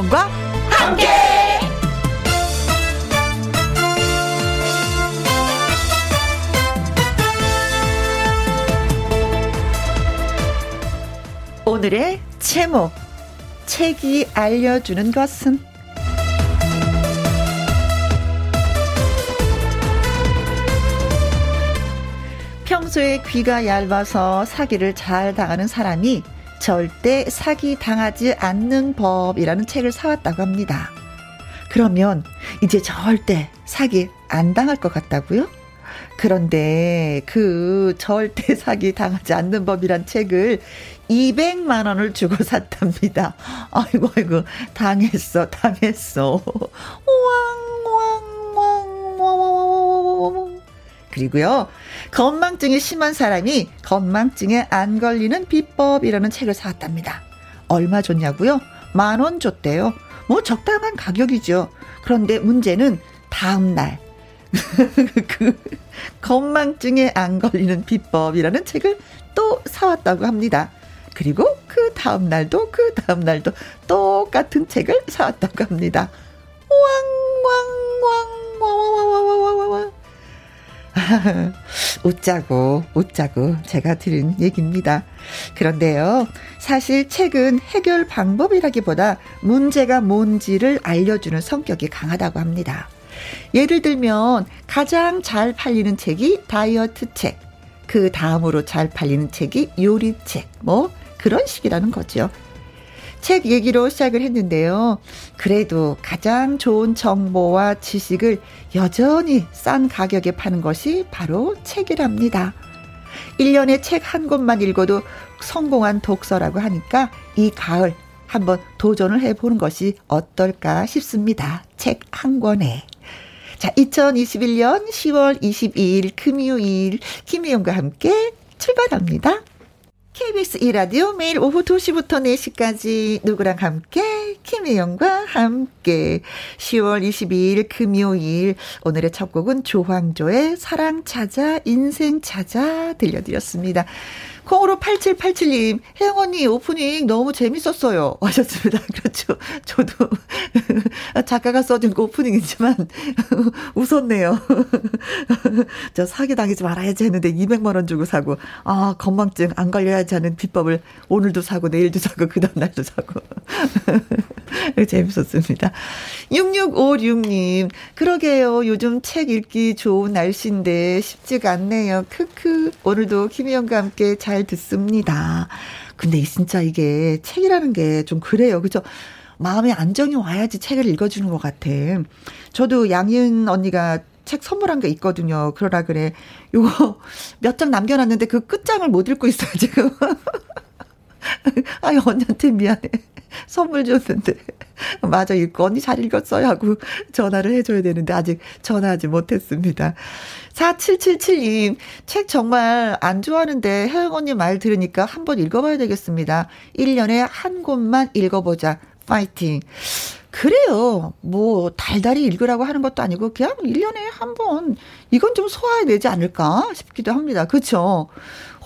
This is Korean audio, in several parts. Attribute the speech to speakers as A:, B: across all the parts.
A: 김혜영과 함께. 오늘의 제목 책이 알려주는 것은 평소에 귀가 얇아서 사기를 잘 당하는 사람이 절대 사기 당하지 않는 법이라는 책을 사왔다고 합니다. 그러면 이제 절대 사기 안 당할 것 같다고요? 그런데 그 절대 사기 당하지 않는 법이란 책을 200만 원을 주고 샀답니다. 아이고 아이고 당했어 당했어. 왕왕왕왕왕왕왕 그리고요. 건망증이 심한 사람이 건망증에 안 걸리는 비법이라는 책을 사왔답니다. 얼마 줬냐고요? 만 원 줬대요. 뭐 적당한 가격이죠. 그런데 문제는 다음 날. 그 건망증에 안 걸리는 비법이라는 책을 또 사왔다고 합니다. 그리고 그 다음 날도 그 다음 날도 똑같은 책을 사왔다고 합니다. 왕왕왕왕왕왕왕왕왕 웃자고, 웃자고 제가 드린 얘기입니다. 그런데요, 사실 책은 해결 방법이라기보다 문제가 뭔지를 알려주는 성격이 강하다고 합니다. 예를 들면, 가장 잘 팔리는 책이 다이어트 책, 그 다음으로 잘 팔리는 책이 요리책, 뭐, 그런 식이라는 거죠. 책 얘기로 시작을 했는데요. 그래도 가장 좋은 정보와 지식을 여전히 싼 가격에 파는 것이 바로 책이랍니다. 1년에 책 한 권만 읽어도 성공한 독서라고 하니까 이 가을 한번 도전을 해보는 것이 어떨까 싶습니다. 책 한 권에. 자, 2021년 10월 22일 금요일 김희영과 함께 출발합니다. KBS 이라디오 매일 오후 2시부터 4시까지 누구랑 함께 김혜영과 함께 10월 22일 금요일 오늘의 첫 곡은 조황조의 사랑 찾아 인생 찾아 들려드렸습니다. 콩으로 8787님, 혜영 언니 오프닝 너무 재밌었어요. 하셨습니다. 그렇죠. 저도 작가가 써준 그 오프닝이지만 웃었네요. 저 사기 당하지 말아야지 했는데 200만원 주고 사고, 아, 건망증 안 걸려야지 하는 비법을 오늘도 사고, 내일도 사고, 그 다음날도 사고. 재밌었습니다. 6656님, 그러게요. 요즘 책 읽기 좋은 날씨인데 쉽지가 않네요. 크크. 오늘도 김희영과 함께 잘잘 듣습니다. 근데 진짜 이게 책이라는 게 좀 그래요. 그죠? 마음의 안정이 와야지 책을 읽어주는 것 같아. 저도 양희은 언니가 책 선물한 게 있거든요. 그러라 그래. 요거 몇 장 남겨놨는데 그 끝장을 못 읽고 있어요, 지금. 아유, 언니한테 미안해. 선물 줬는데. 맞아, 읽고 언니 잘 읽었어요 하고 전화를 해줘야 되는데 아직 전화하지 못했습니다. 4777님, 책 정말 안 좋아하는데 혜영 언니 말 들으니까 한번 읽어봐야 되겠습니다. 1년에 한 권만 읽어보자. 파이팅. 그래요. 뭐, 달달이 읽으라고 하는 것도 아니고, 그냥 1년에 한 번, 이건 좀 소화해내지 않을까 싶기도 합니다. 그쵸?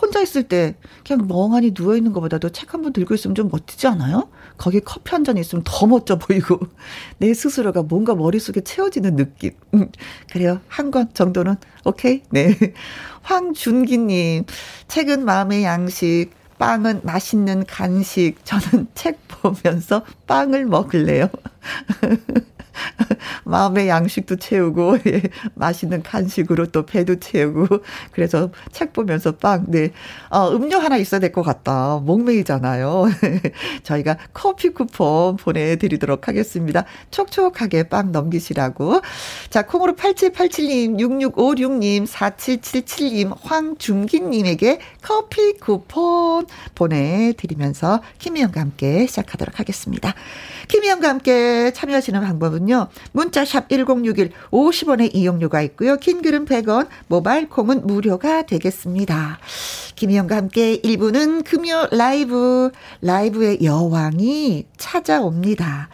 A: 혼자 있을 때, 그냥 멍하니 누워 있는 것보다도 책 한 번 들고 있으면 좀 멋지지 않아요? 거기에 커피 한 잔 있으면 더 멋져 보이고, 내 스스로가 뭔가 머릿속에 채워지는 느낌. 음, 그래요. 한 권 정도는, 오케이? 네. 황준기 님, 책은 마음의 양식, 빵은 맛있는 간식. 저는 책 보면서 빵을 먹을래요. 마음의 양식도 채우고, 예, 맛있는 간식으로 또 배도 채우고, 그래서 책 보면서 빵, 네. 어, 음료 하나 있어야 될 것 같다. 목매이잖아요. 저희가 커피 쿠폰 보내드리도록 하겠습니다. 촉촉하게 빵 넘기시라고. 자, 콩으로 8787님, 6656님, 4777님, 황준기님에게 커피 쿠폰 보내드리면서 김희영과 함께 시작하도록 하겠습니다. 김희영과 함께 참여하시는 방법은요. 문자샵 1061 50원의 이용료가 있고요. 긴 글은 100원, 모바일 콩은 무료가 되겠습니다. 김희영과 함께 1부는 금요 라이브, 라이브의 여왕이 찾아옵니다.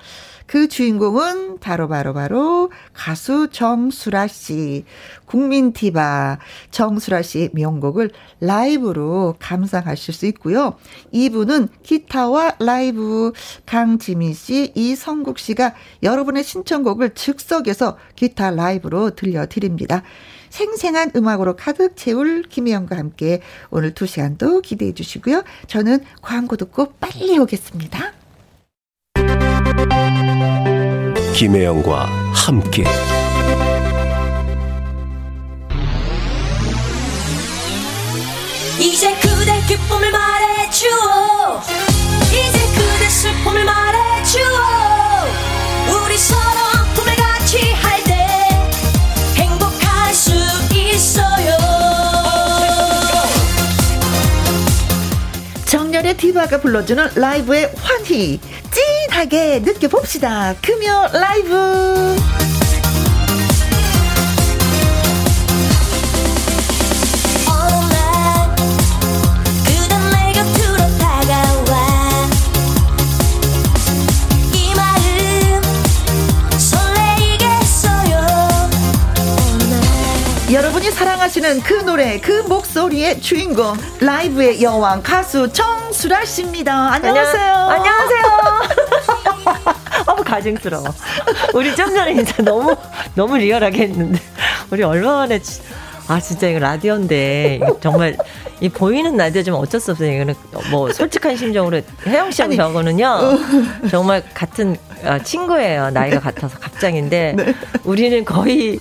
A: 그 주인공은 바로 바로 바로 가수 정수라 씨. 국민 디바 정수라 씨의 명곡을 라이브로 감상하실 수 있고요. 2부는 기타와 라이브 강지민 씨, 이성국 씨가 여러분의 신청곡을 즉석에서 기타 라이브로 들려드립니다. 생생한 음악으로 가득 채울 김혜영과 함께 오늘 2시간도 기대해 주시고요. 저는 광고 듣고 빨리 오겠습니다.
B: 김혜영과 함께. 이제 그대 기쁨을 말해줘 이제 그대 슬픔을 말해줘 우
A: 정렬의 디바가 불러주는 라이브의 환희 찐하게 느껴봅시다. 금요 라이브 여러분이 사랑하시는 그 노래, 그 목소리의 주인공, 라이브의 여왕 가수 정수라 씨입니다. 안녕하세요.
C: 안녕하세요. 어머 가증스러워. 우리 좀 전에 인사 너무 너무 리얼하게 했는데 우리 얼마 만에 아 진짜 이거 라디오인데 정말 이 보이는 라디오 좀 어쩔 수 없어요. 이거는 뭐 솔직한 심정으로 혜영 씨하고 저거는요 어. 정말 같은 아, 친구예요. 나이가 같아서 갑장인데 네. 우리는 거의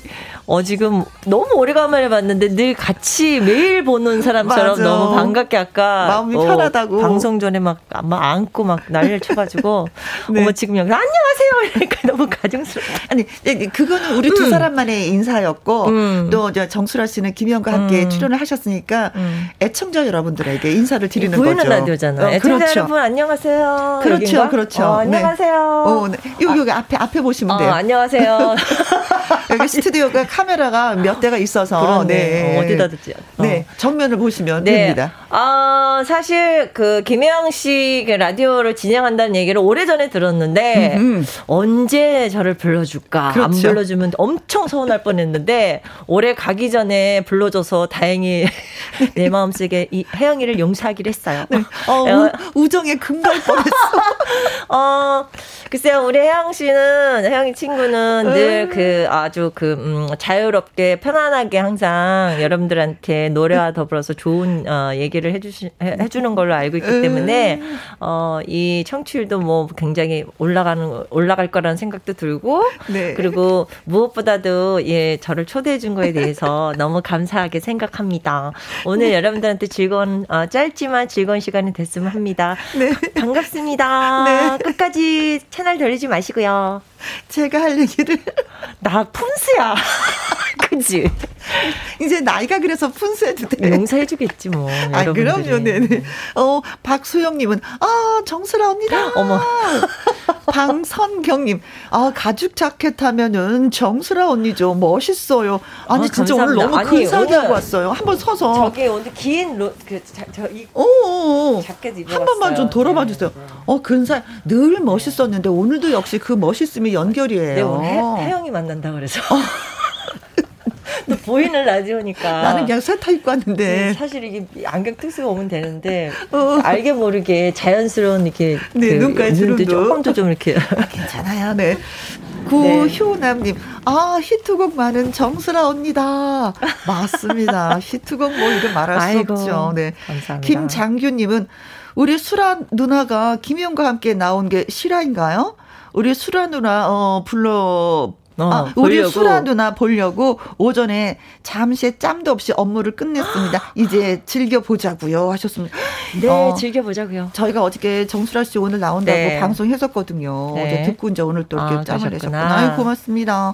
C: 어, 지금 너무 오래간만에 봤는데 늘 같이 매일 보는 사람처럼. 너무 반갑게 아까
A: 마음이 어, 편하다고
C: 방송 전에 막, 막 안고 막 난리를 쳐가지고 네. 어머 지금 여기 안녕하세요 그러니까 너무 가증스러워.
A: 아니 그거는 우리 음. 두 사람만의 인사였고 음. 또저 정수라 씨는 김희영과 함께 음. 출연을 하셨으니까 음. 애청자 여러분들에게 인사를 드리는
C: 보이는
A: 거죠.
C: 보이는 라디오잖아요. 어, 애청자 그렇죠. 여러분 안녕하세요.
A: 그렇죠, 여긴가? 그렇죠. 어,
C: 안녕하세요.
A: 네. 어, 네. 여기 여기 앞에 앞에 보시면 돼요. 어,
C: 안녕하세요.
A: 여기 스튜디오가 카메라가 몇 대가 있어서
C: 네. 어, 디다 듣지?
A: 어. 네. 정면을 보시면 네. 됩니다.
C: 아, 사실 그 김혜영 씨그 라디오를 진행한다는 얘기를 오래전에 들었는데 음흠. 언제 저를 불러 줄까? 그렇죠. 안 불러 주면 엄청 서운할 뻔했는데 올해 가기 전에 불러 줘서 다행히 내 마음속에 이 혜영이를 용서하기로 했어요. 네.
A: 어, 어 우, 정에 금갈 뻔했어.
C: 어, 글쎄요, 우리 혜영 씨는 혜영이 친구는 늘그 음. 아주 그 음, 자유롭게 편안하게 항상 여러분들한테 노래와 더불어서 좋은 어, 얘기를 해주시 해주는 걸로 알고 있기 음. 때문에 어, 이 청취율도 뭐 굉장히 올라가는 올라갈 거라는 생각도 들고 네. 그리고 무엇보다도 예 저를 초대해 준 거에 대해서 너무 감사하게 생각합니다. 오늘 네. 여러분들한테 즐거운 어, 짧지만 즐거운 시간이 됐으면 합니다. 네. 반갑습니다. 네. 끝까지 채널 돌리지 마시고요.
A: 제가 할 얘기를
C: 나 푼스야. 그지?
A: 이제 나이가 그래서 푼스해도 돼.
C: 용서해주겠지 뭐.
A: 아, 그럼요, 네네. 어, 박수영님은, 아, 정수라 언니다. 어머. 방선경님, 아, 가죽 자켓 하면은 정수라 언니죠. 멋있어요. 아니, 아, 진짜 감사합니다. 오늘 너무 근사하고 왔어요. 한번 서서.
C: 저기 오늘 긴, 로, 그, 자, 저, 이.
A: 오,
C: 자켓 입어
A: 한 번만 좀 돌아봐 네, 주세요. 네, 네. 어, 근사, 늘 멋있었는데 오늘도 역시 그 멋있음이 연결이에요. 네,
C: 오늘 해, 혜영이 만난다 그래서. 또 보이는 라디오니까.
A: 나는 그냥 세타 입고 왔는데. 네,
C: 사실 이게 안경 특수가 오면 되는데, 어. 알게 모르게 자연스러운 이렇게.
A: 네, 그 눈까지 주름도.
C: 조금도 좀 이렇게.
A: 아, 괜찮아요, 네. 구효남님, 아, 히트곡 많은 정수라 언니다. 맞습니다. 히트곡 뭐 이런 말할 아이고, 수 없죠. 네. 감사합니다. 김장규님은, 우리 수라 누나가 김희영과 함께 나온 게 실화인가요? 우리 수라 누나, 어, 불러, 어, 아, 우리 수라 누나 보려고 오전에 잠시 짬도 없이 업무를 끝냈습니다. 이제 즐겨보자고요 하셨습니다.
C: 네, 어, 즐겨보자고요.
A: 저희가 어저께 정수라 씨 오늘 나온다고 네. 방송했었거든요. 네. 어제 듣고 이제 오늘 또 이렇게 아, 짬을 내셨구나. 아유, 고맙습니다.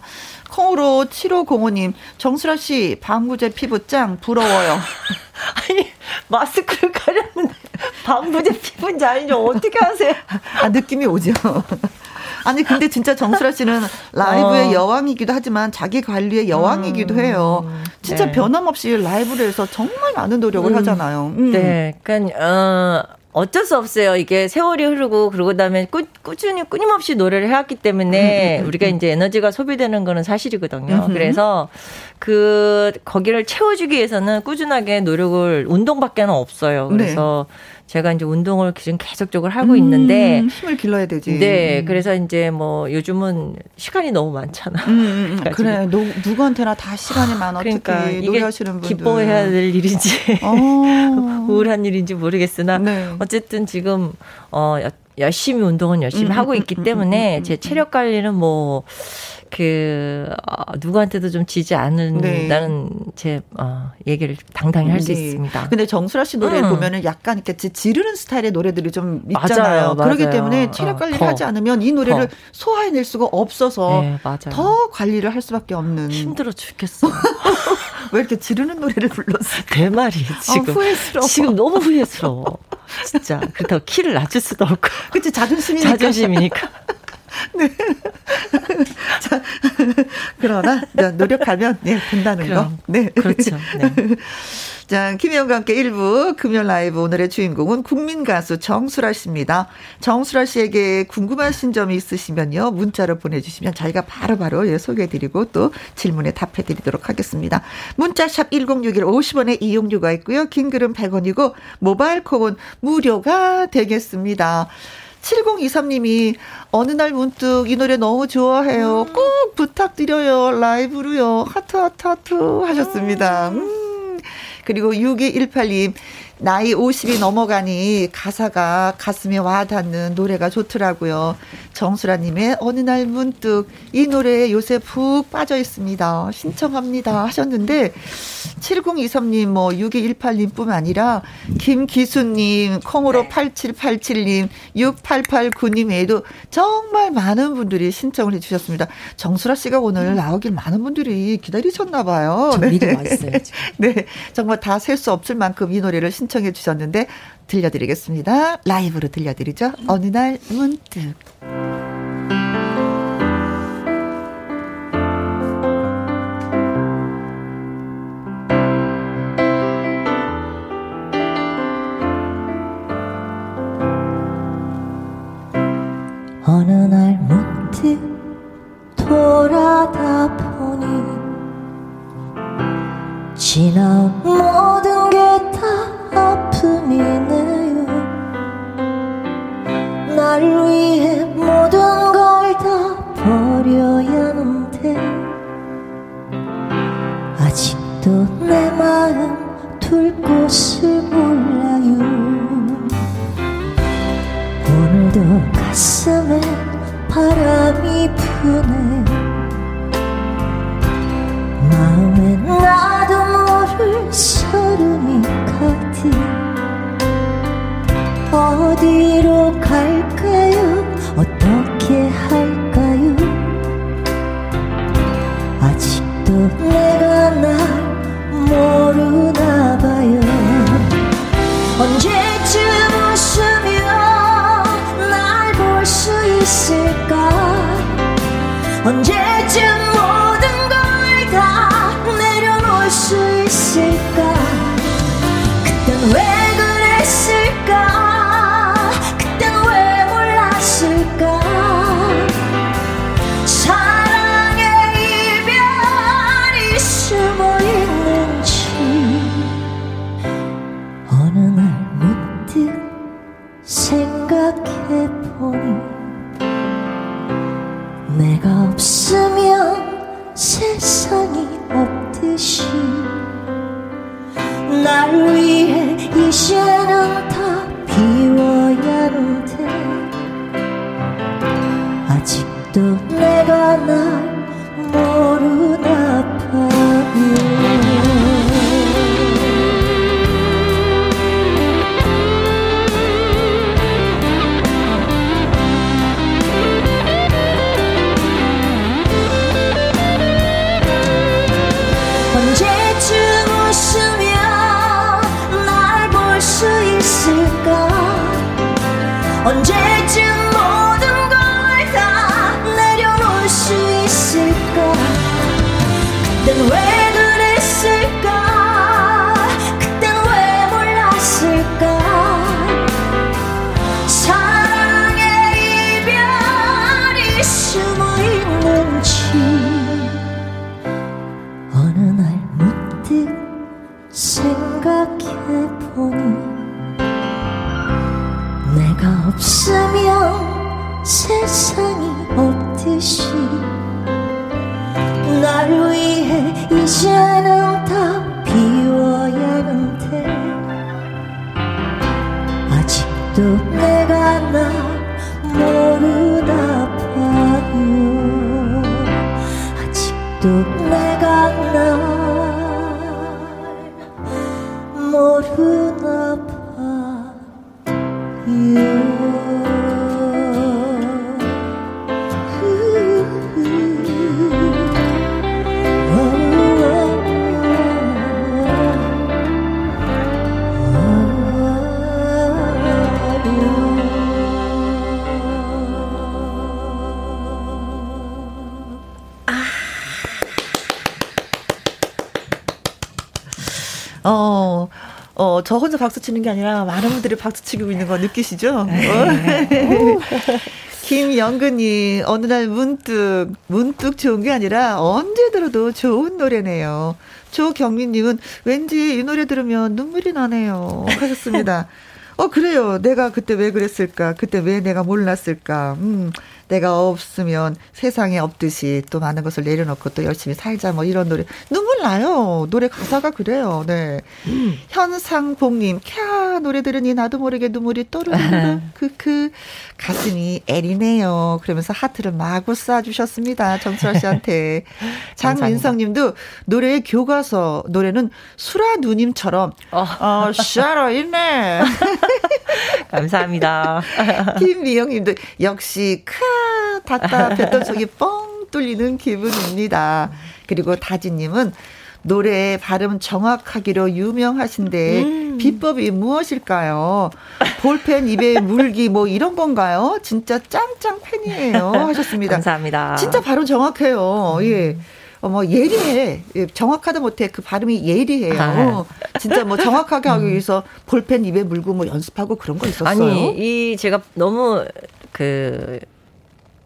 A: 콩으로 7505님, 정수라 씨, 방부제 피부 짱 부러워요.
C: 아니, 마스크를 가렸는데, 방부제 피부인지 아닌지 어떻게 하세요?
A: 아, 느낌이 오죠. 아니 근데 진짜 정수라 씨는 라이브의 어. 여왕이기도 하지만 자기 관리의 여왕이기도 음. 해요. 진짜 네. 변함없이 라이브를 해서 정말 많은 노력을 음. 하잖아요.
C: 음. 네, 그러니까 어.
D: 어쩔 수 없어요. 이게 세월이 흐르고 그러고 그다음에 꾸, 꾸준히 끊임없이 노래를 해왔기 때문에
A: 음,
D: 우리가 이제 에너지가 소비되는 거는 사실이거든요. 그래서 그 거기를 채워주기 위해서는 꾸준하게 노력을 운동밖에는 없어요.
A: 네.
D: 그래서 제가 이제 운동을 지금 계속적으로 하고 있는데
A: 음, 힘을 길러야 되지.
D: 네,
A: 음.
D: 그래서 이제 뭐 요즘은 시간이 너무 많잖아.
A: 음, 음, 음. 그래. 누, 누구한테나 다 시간이 많아.
D: 그러니까 이게
A: 노래하시는 분들.
D: 기뻐해야 될 일인지
A: 어.
D: 우울한 일인지 모르겠으나
A: 네.
D: 어쨌든 지금 어 여- 열심히 운동은 열심히
A: 음,
D: 하고
A: 음,
D: 있기
A: 음,
D: 때문에 제 체력 관리는 뭐 그 어, 누구한테도 좀 지지 않는다는 제 어, 얘기를 당당히 할수
A: 네.
D: 있습니다.
A: 근데 정수라 씨 노래
D: 음.
A: 보면은 약간 이렇게 지- 지르는 스타일의 노래들이 좀
D: 맞아요,
A: 있잖아요. 그렇기
D: 맞아요.
A: 때문에 체력
D: 어,
A: 관리를
D: 더,
A: 하지 않으면 이 노래를
D: 더.
A: 소화해낼 수가 없어서
D: 네, 맞아요.
A: 더 관리를 할 수밖에 없는.
D: 힘들어 죽겠어.
A: 왜 이렇게 지르는 노래를 불렀어?
D: 내 말이 지금
A: 아, 후회스러워.
D: 지금 너무 후회스러워. 진짜 그렇다고 키를 낮출 수도 없고
A: 그치 자존심이니까.
D: 자존심이니까.
A: 그러나 자, 노력하면 네, 된다는 거.
D: 그럼.
A: 네.
D: 그렇죠. 네.
A: 자, 김혜영과 함께 1부 금연 라이브 오늘의 주인공은 국민 가수 정수라 씨입니다. 정수라 씨에게 궁금하신 점이 있으시면요. 문자로 보내주시면 저희가 바로바로 예, 소개해드리고 또 질문에 답해드리도록 하겠습니다. 문자샵 1061 50원의 이용료가 있고요. 긴 글은 100원이고 모바일 콩은 무료가 되겠습니다. 7023님이 어느 날 문득 이 노래 너무 좋아해요. 꼭 부탁드려요. 라이브로요. 하트 하트 하트 하셨습니다. 음. 그리고 6218님 나이 50이 넘어가니 가사가 가슴에 와 닿는 노래가 좋더라고요. 정수라님의 어느 날 문득 이 노래에 요새 푹 빠져 있습니다. 신청합니다 하셨는데 7023님 뭐 6218님 뿐만 아니라 김기수님 콩으로 8787님 6889님에도 정말 많은 분들이 신청을 해주셨습니다. 정수라 씨가 오늘 나오길 많은 분들이 기다리셨나 봐요.
D: 저 미리 왔어요.
A: 네, 정말 다 셀 수 없을 만큼 이 노래를 신청해 주셨는데 들려드리겠습니다. 라이브로 들려드리죠. 어느 날 문득.
C: 어느 날 문득 돌아다 보니 지나온 모든 날 위해 모든 걸 다 버려야 하는데 아직도 내 마음 둘 곳을 몰라요. 오늘도 가슴에 바람이 부네. 마음에 나도 모를 소름이 가득 어디로
A: 게 아니라 많은 분들이 박수 치고 있는 거 느끼시죠?
C: 네.
A: 김영근이 어느 날 문득 문득 좋은 게 아니라 언제 들어도 좋은 노래네요. 조경민님은 왠지 이 노래 들으면 눈물이 나네요. 하셨습니다. 어 그래요. 내가 그때 왜 그랬을까? 그때 왜 내가 몰랐을까? 음. 내가 없으면 세상에 없듯이 또 많은 것을 내려놓고 또 열심히 살자 뭐 이런 노래 눈물 나요. 노래 가사가 그래요. 네. 음. 현상봉님 캬 노래 들으니 나도 모르게 눈물이 또르르르 그그 가슴이 애리네요. 그러면서 하트를 마구 쏴주셨습니다. 정철 씨한테 장민성님도 노래의 교과서 노래는 수라 누님처럼 어, 어 샤러 있네.
C: 감사합니다.
A: 김미영님도 역시 크 답답했던 속이 뻥 뚫리는 기분입니다. 그리고 다지님은 노래 발음 정확하기로 유명하신데 음. 비법이 무엇일까요? 볼펜 입에 물기 뭐 이런 건가요? 진짜 짱짱 팬이에요 하셨습니다.
C: 감사합니다.
A: 진짜 발음 정확해요. 예. 어, 뭐 예리해. 예, 정확하다 못해 그 발음이 예리해요. 아. 진짜 뭐 정확하게 하기 위해서 볼펜 입에 물고 뭐 연습하고 그런 거 있었어요.
C: 아니, 이 제가 너무 그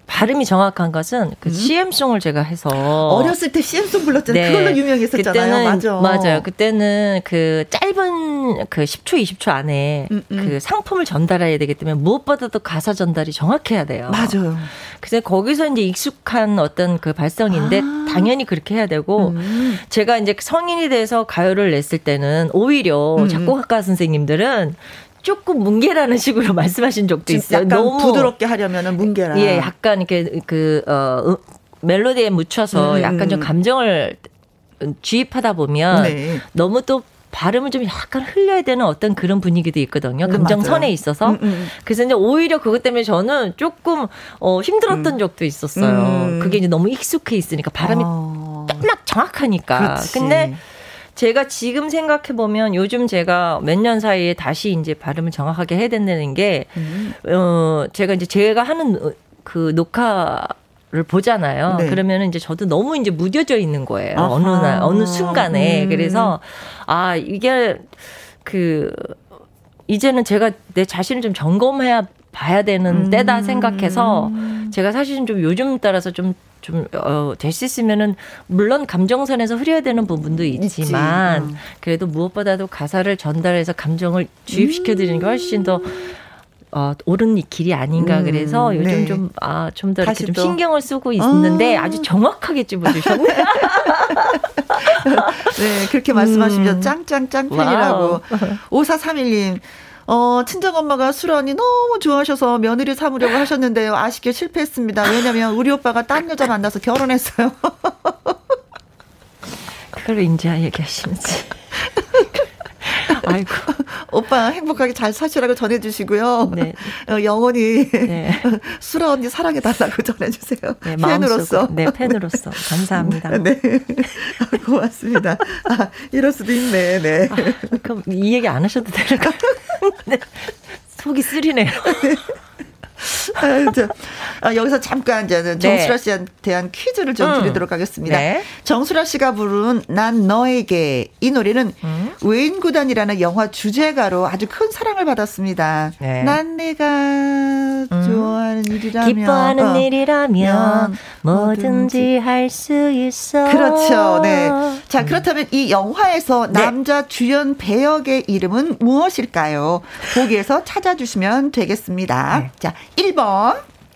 C: 발음이 정확한 것은 그 음? CM송을 제가 해서
A: 어렸을 때 CM송 불렀잖아요. 네. 그걸로 유명했었잖아요. 그때는, 맞아.
C: 맞아요. 그때는 그 짧은 그 10초, 20초 안에 음, 음. 그 상품을 전달해야 되기 때문에 무엇보다도 가사 전달이 정확해야 돼요.
A: 맞아요.
C: 그래서 거기서 이제 익숙한 어떤 그 발성인데 아. 당연히 그렇게 해야 되고 음. 제가 이제 성인이 돼서 가요를 냈을 때는 오히려 음, 음. 작곡가 선생님들은 조금 뭉개라는 식으로 말씀하신 적도 있어요.
A: 너무 부드럽게 하려면은 뭉개라.
C: 예, 약간 이렇게 그 어, 멜로디에 묻혀서 음. 약간 좀 감정을 주입하다 보면 네. 너무 또 발음을 좀 약간 흘려야 되는 어떤 그런 분위기도 있거든요. 음, 감정선에 있어서. 음, 음. 그래서 이제 오히려 그것 때문에 저는 조금 어, 힘들었던 음. 적도 있었어요. 음. 그게 이제 너무 익숙해 있으니까 발음이 어. 딱 정확하니까. 그렇지. 근데 제가 지금 생각해 보면 요즘 제가 몇 년 사이에 다시 이제 발음을 정확하게 해야 된다는 게, 음. 어, 제가 이제 제가 하는 그 녹화 를 보잖아요. 네. 그러면은 이제 저도 너무 이제 무뎌져 있는 거예요. 아하. 어느 날, 어느 순간에. 음. 그래서, 아, 이게 그, 이제는 제가 내 자신을 좀 점검해야 봐야 되는 음. 때다 생각해서 제가 사실은 좀 요즘 따라서 좀 좀, 어, 될 수 있으면은, 물론 감정선에서 흐려야 되는 부분도 있지만, 음. 그래도 무엇보다도 가사를 전달해서 감정을 주입시켜드리는 게 훨씬 더, 어, 옳은 길이 아닌가. 음, 그래서 요즘 네. 좀, 아, 좀 더 이렇게 좀 신경을 쓰고 있는데 아. 주 정확하게 찝어주셨네요.
A: 네, 그렇게 말씀하시면 음. 짱짱짱 팬이라고. 5431님, 어, 친정엄마가 수련이 너무 좋아하셔서 며느리 삼으려고 하셨는데요. 아쉽게 실패했습니다. 왜냐면 우리 오빠가 딴 여자 만나서 결혼했어요.
C: 그걸 이제 얘기하시는지.
A: 아이고. 오빠 행복하게 잘 사시라고 전해주시고요. 네. 어, 영원히 네. 수라 언니 사랑해달라고 전해주세요. 네, 팬으로서.
C: 네, 팬으로서. 감사합니다.
A: 네. 고맙습니다. 아, 이럴 수도 있네, 네.
C: 아, 그럼 이 얘기 안 하셔도 될까? 네. 속이 쓰리네요.
A: 아, 저, 아, 여기서 잠깐 이제 네. 정수라 씨한테 대한 퀴즈를 좀 음. 드리도록 하겠습니다. 네. 정수라 씨가 부른 난 너에게 이 노래는 음. 웨인 구단이라는 영화 주제가로 아주 큰 사랑을 받았습니다. 네. 난 내가 음. 좋아하는 일이라면
C: 기뻐하는 어. 일이라면 뭐든지 할 수 있어.
A: 그렇죠. 네. 자, 그렇다면 이 영화에서 네. 남자 주연 배역의 이름은 무엇일까요? 보기에서 찾아주시면 되겠습니다. 네. 자, 1번.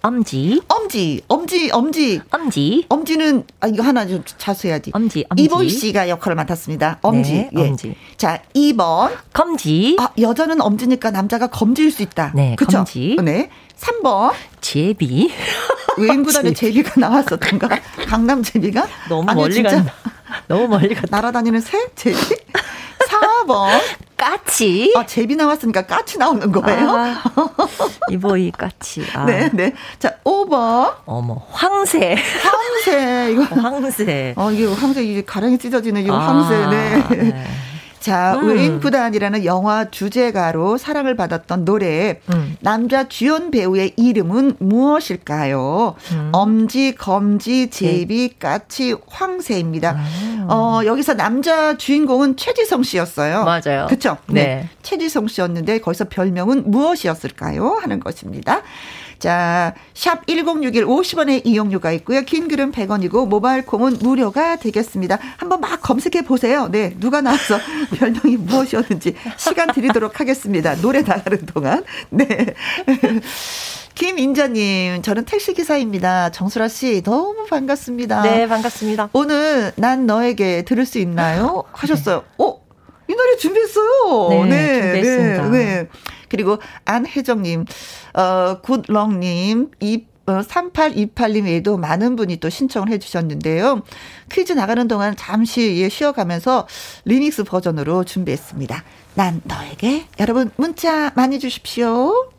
C: 엄지.
A: 엄지. 엄지. 엄지.
C: 엄지.
A: 엄지는 아 이거 하나 좀 자수해야지.
C: 엄지. 엄지.
A: 이보이 씨가 역할을 맡았습니다. 엄지.
C: 네,
A: 예.
C: 엄지.
A: 자, 2번.
C: 검지.
A: 아, 여자는 엄지니까 남자가 검지일 수 있다.
C: 네, 그쵸? 검지.
A: 네. 3번.
C: 제비.
A: 외인구단에 제비가 나왔었던가? 강남 제비가?
C: 너무 아니, 멀리 간다. 너무 멀리 갔다.
A: 날아다니는 새? 제비? 4번.
C: 까치.
A: 아, 제비 나왔으니까 까치 나오는 거예요? 아,
C: 이보이 까치. 아.
A: 네, 네. 자, 5번.
C: 어머, 황새.
A: 황새. 이거.
C: 어, 황새.
A: 어, 이게 황새, 이게 가랑이 찢어지는 이 아, 황새. 네. 네.
C: 자,
A: 음.
C: 외인 구단이라는 영화 주제가로 사랑을 받았던 노래.
A: 음.
C: 남자 주연 배우의 이름은 무엇일까요?
A: 음.
C: 엄지, 검지, 제비, 까치, 황새입니다.
A: 아.
C: 어, 여기서 남자 주인공은 최지성 씨였어요.
A: 맞아요.
C: 그쵸? 네.
A: 네.
C: 최지성 씨였는데 거기서 별명은 무엇이었을까요? 하는 것입니다. 자, 샵 1061 50원의 이용료가 있고요. 긴 글은 100원이고 모바일 콩은 무료가 되겠습니다. 한번 막 검색해 보세요. 네, 누가 나와서 별명이 무엇이었는지 시간 드리도록 하겠습니다. 노래 나가는 동안. 네. 김인자님, 저는 택시기사입니다. 정수라 씨, 너무 반갑습니다.
A: 네, 반갑습니다.
C: 오늘 난 너에게 들을 수 있나요? 하셨어요. 어? 이 노래 준비했어요.
A: 네, 준비했습니다.
C: 네, 네. 그리고 안혜정님, 어, 굿럭님, 이 어, 3828님 외에도 많은 분이 또 신청을 해주셨는데요. 퀴즈 나가는 동안 잠시 예, 쉬어가면서 리믹스 버전으로 준비했습니다. 난 너에게 여러분 문자 많이 주십시오.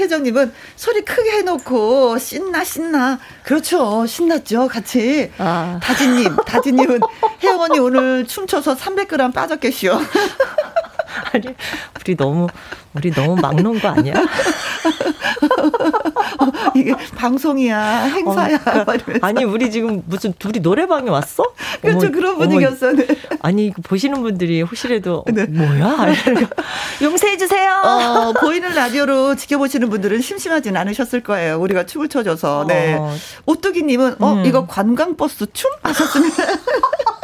A: 안혜정님은 소리 크게 해놓고, 신나, 신나. 그렇죠. 신났죠. 같이.
C: 아.
A: 다진님, 다진님은 언니 오늘 춤춰서 300g 빠졌겠시요.
C: 아니, 우리 너무, 우리 너무 막 놓은 거 아니야?
A: 이게 방송이야, 행사야.
C: 어,
A: 막 이러면서.
C: 아니, 우리 지금 무슨 둘이 노래방에 왔어?
A: 그렇죠.
C: 어머,
A: 그런
C: 어머,
A: 분위기였어요. 네.
C: 아니, 보시는 분들이 혹시라도, 어,
A: 네.
C: 뭐야? 이러니까 용서해 주세요!
A: 어, 보이는 라디오로 지켜보시는 분들은 심심하진 않으셨을 거예요. 우리가 춤을 춰줘서. 네.
C: 어.
A: 오뚜기님은, 어,
C: 음.
A: 이거 관광버스 춤? 하셨으면.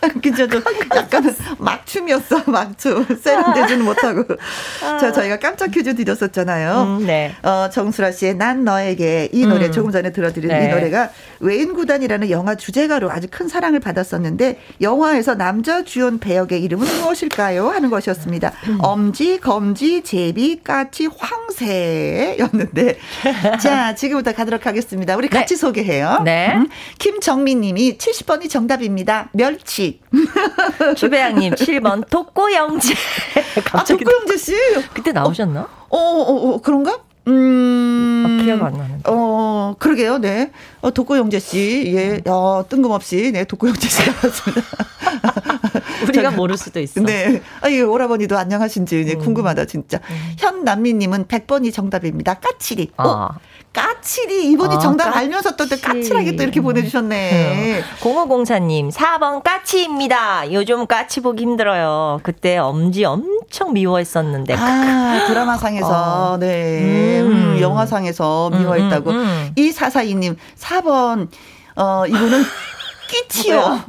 A: 그죠, 좀 약간 막춤이었어, 막춤. 세련되지는 못하고. 자, 저희가 깜짝 퀴즈 드렸었잖아요.
C: 음, 네.
A: 어, 정수라 씨의 난 너에게 이 노래
C: 음.
A: 조금 전에 들어드린
C: 네.
A: 이 노래가 외인구단이라는 영화 주제가로 아주 큰 사랑을 받았었는데 영화에서 남자 주연 배역의 이름은 무엇일까요? 하는 것이었습니다.
C: 음.
A: 엄지, 검지, 제비, 까치, 황새였는데 자 지금부터 가도록 하겠습니다. 우리 같이 소개해요.
C: 네.
A: 음, 김정민 님이 70번이 정답입니다. 멸치.
C: 주배양님 7번 독고영재.
A: 아, 독고영재 씨.
C: 그때 나오셨나?
A: 어, 어, 어, 그런가? 음.
C: 아, 기억 안 나는데.
A: 어, 그러게요, 네. 어, 독고영재 씨, 예, 어, 뜬금없이, 네, 독고영재 씨가 왔습니다.
C: 우리가 모를 수도 있어.
A: 네. 아, 이 오라버니도 안녕하신지, 네, 궁금하다, 진짜. 현남미 님은 100번이 정답입니다. 까칠이. 어,
C: 아.
A: 까칠이, 이분이
C: 아,
A: 정답 알면서 또, 또
C: 까칠.
A: 까칠하게 또 이렇게 보내주셨네.
C: 0504님, 4번 까치입니다. 요즘 까치 보기 힘들어요. 그때 엄지 엄청 미워했었는데.
A: 아, 드라마상에서,
C: 어.
A: 네, 음,
C: 음.
A: 영화상에서 미워했다고.
C: 음, 음, 음.
A: 이사사이님 4번, 어, 이분은 끼치요.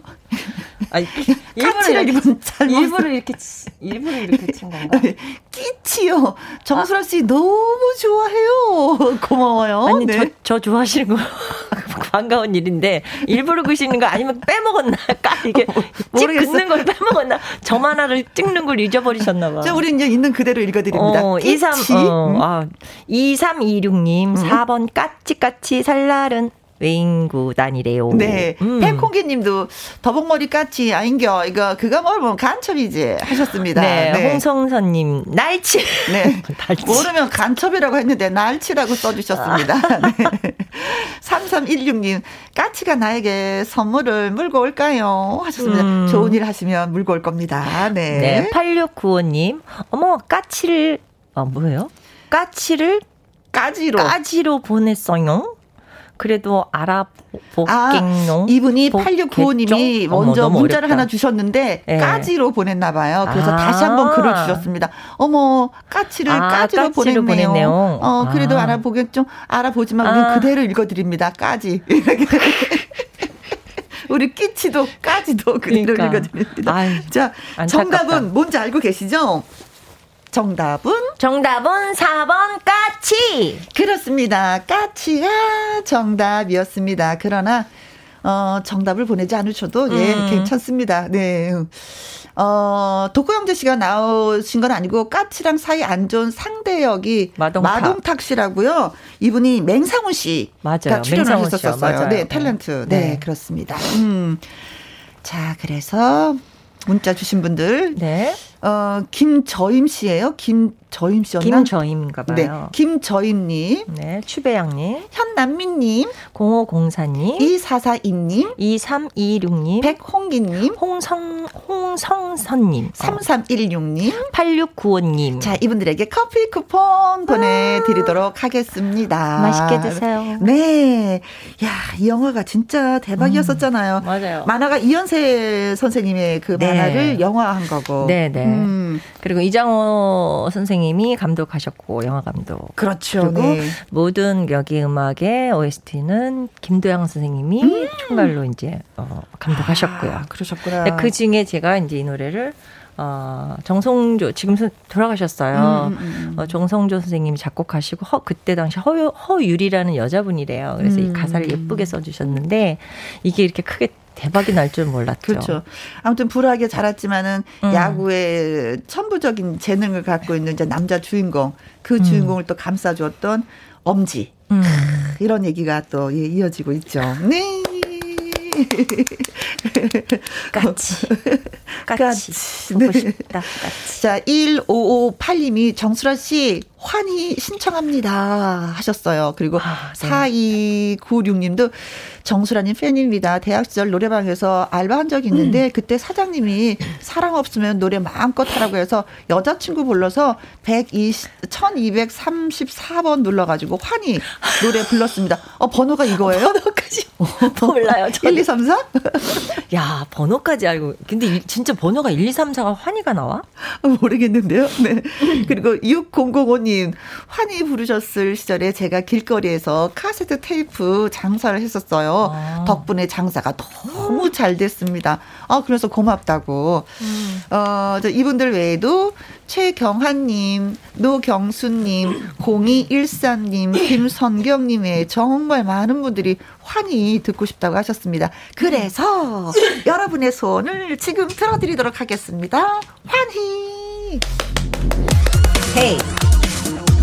C: 아니,
A: 이분 잘못
C: 일부러 이렇게, 치- 일부러 이렇게 친 건가?
A: 끼치요. 정수라 씨 너무 좋아해요. 고마워요.
C: 아니,
A: 네.
C: 저, 저 좋아하시는 거 반가운 일인데, 일부러 그시는 거 아니면 빼먹었나? 까, 이게, 찍
A: 모르겠어.
C: 긋는 걸 빼먹었나? 점 하나를 찍는 걸 잊어버리셨나 봐.
A: 자, 우리 이제 있는 그대로 읽어드립니다.
C: 어,
A: 끼치.
C: 23, 어, 아, 2326님,
A: 음.
C: 4번 까치까치 살날은 외인구 단이래요.
A: 네.
C: 음.
A: 팽콩기 님도 더벅머리 까치 아인겨. 이거, 그거 모르면 간첩이지. 하셨습니다.
C: 네, 홍성선 님, 날치.
A: 네.
C: 날치.
A: 모르면 간첩이라고 했는데 날치라고 써 주셨습니다. 네. 3316 님, 까치가 나에게 선물을 물고 올까요? 하셨습니다.
C: 음.
A: 좋은 일 하시면 물고 올 겁니다. 네.
C: 네, 8695 님, 어머, 까치를, 아, 뭐예요? 까치를
A: 까지로.
C: 까지로 보냈어요. 그래도 알아보겠노.
A: 아, 이분이
C: 보겠죠?
A: 8695님이
C: 어머,
A: 먼저 문자를
C: 어렵다.
A: 하나 주셨는데
C: 예.
A: 까지로 보냈나 봐요. 그래서
C: 아.
A: 다시 한번 글을 주셨습니다. 어머, 까치를
C: 아,
A: 까지로,
C: 까지로
A: 보냈네요.
C: 보냈네요.
A: 어, 그래도
C: 아.
A: 알아보겠죠. 알아보지만 우리는
C: 아.
A: 그대로 읽어드립니다. 까지. 이렇게. 우리 끼치도 까지도 그대로
C: 그러니까.
A: 읽어드립니다.
C: 아유,
A: 자. 정답은 뭔지 알고 계시죠? 정답은
C: 정답은 4번 까치.
A: 그렇습니다. 까치가 정답이었습니다. 그러나 어 정답을 보내지 않으셔도 예
C: 음.
A: 괜찮습니다. 네. 어 독고영재 씨가 나오신 건 아니고 까치랑 사이 안 좋은 상대 역이
C: 마동탁.
A: 씨라고요. 이분이 맹상훈 씨가. 출연을. 했었어요.
C: 맞아요.
A: 네, 탤런트. 네,
C: 네.
A: 그렇습니다. 음. 자, 그래서 문자 주신 분들
C: 네.
A: 어 김저임 씨예요. 김저임 씨였나?
C: 김저임인가
A: 네,
C: 봐요.
A: 김저임 님,
C: 네. 추배양 님,
A: 현남민 님,
C: 0504 님,
A: 2442 님,
C: 2326 님,
A: 백홍기 님,
C: 홍성, 홍성선 님, 어,
A: 3316 님.
C: 8695 님.
A: 자, 이분들에게 커피 쿠폰 보내 드리도록 하겠습니다.
C: 맛있게 드세요.
A: 네. 야, 이 영화가 진짜 대박이었었잖아요.
C: 음, 맞아요.
A: 만화가 이현세 선생님의 그
C: 네.
A: 만화를 영화한 거고.
C: 네 네.
A: 음,
C: 그리고 이장호 선생님이 감독하셨고, 영화 감독.
A: 그렇죠.
C: 그리고
A: 네.
C: 모든 여기 음악의 OST는 김도영 선생님이 총괄로 이제 어, 감독하셨고요.
A: 아, 그러셨구나.
C: 그 중에 제가 이제 이 노래를 어, 정성조 지금 선- 돌아가셨어요.
A: 음, 음, 음.
C: 어, 정성조 선생님이 작곡하시고 허, 그때 당시 허, 허유리라는 여자분이래요. 그래서
A: 음.
C: 이 가사를 예쁘게 써주셨는데 이게 이렇게 크게 대박이 날 줄 몰랐죠.
A: 그렇죠. 아무튼 불우하게 자랐지만은
C: 음.
A: 야구에 천부적인 재능을 갖고 있는 이제 남자 주인공 그
C: 음.
A: 주인공을 또 감싸주었던 엄지
C: 음.
A: 이런 얘기가 또 예, 이어지고 있죠. 네.
C: 까치. 까치.
A: 네.
C: 보고 싶다. 까치.
A: 자, 1558님이 정수라 씨 환희 신청합니다 하셨어요. 그리고
C: 아, 네.
A: 4296님도 정수라님 팬입니다. 대학 시절 노래방에서 알바한 적이 있는데
C: 음.
A: 그때 사장님이 사랑 없으면 노래 마음껏 하라고 해서 여자친구 불러서 120, 1234번 눌러가지고 환희 노래 불렀습니다. 어, 번호가 이거예요?
C: 번호까지 몰라요.
A: 1, 2, 3, 4?
C: 야, 번호까지 알고. 근데 이- 진짜 번호가 1, 2, 3, 4가 환희가 나와?
A: 모르겠는데요. 네. 그리고 6005님, 환희 부르셨을 시절에 제가 길거리에서 카세트 테이프 장사를 했었어요.
C: 아.
A: 덕분에 장사가 너무 잘 됐습니다. 아, 그래서 고맙다고. 어, 저 이분들 외에도 최경한님, 노경수님, 0214님, 김선경님 외에 정말 많은 분들이 환희 듣고 싶다고 하셨습니다. 그래서 여러분의 소원을 지금 들어드리도록 하겠습니다. 환희!
C: 헤이. 에,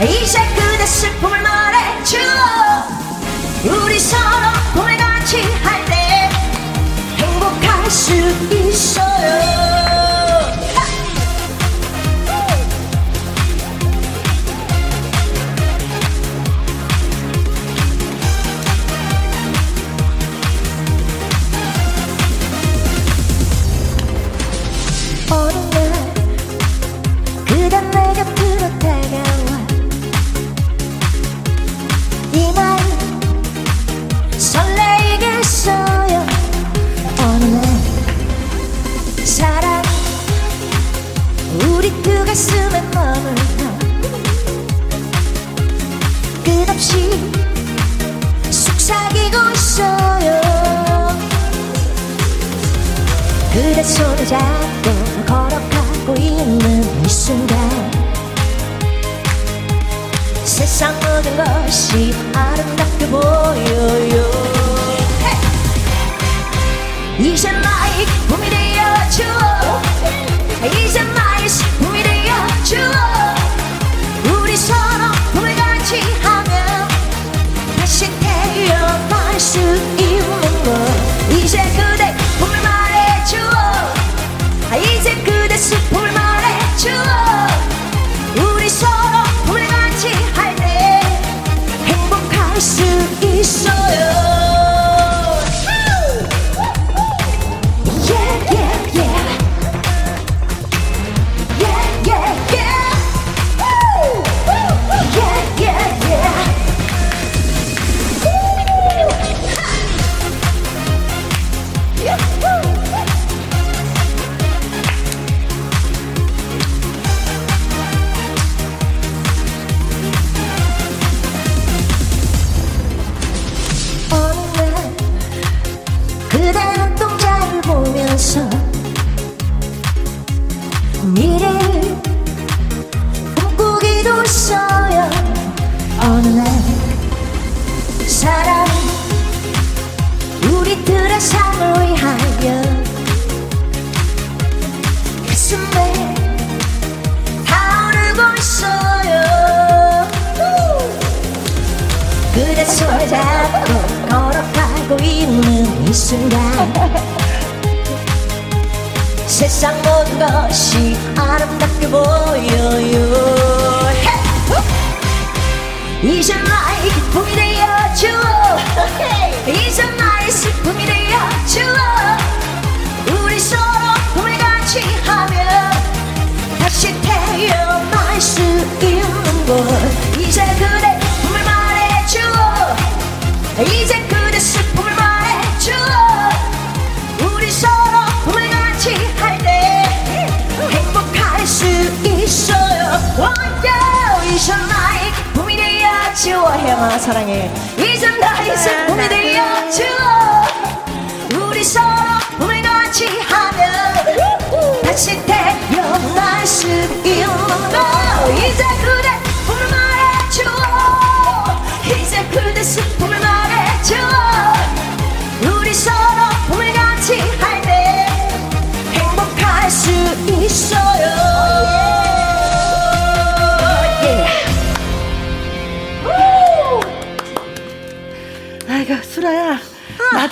C: 이제 그대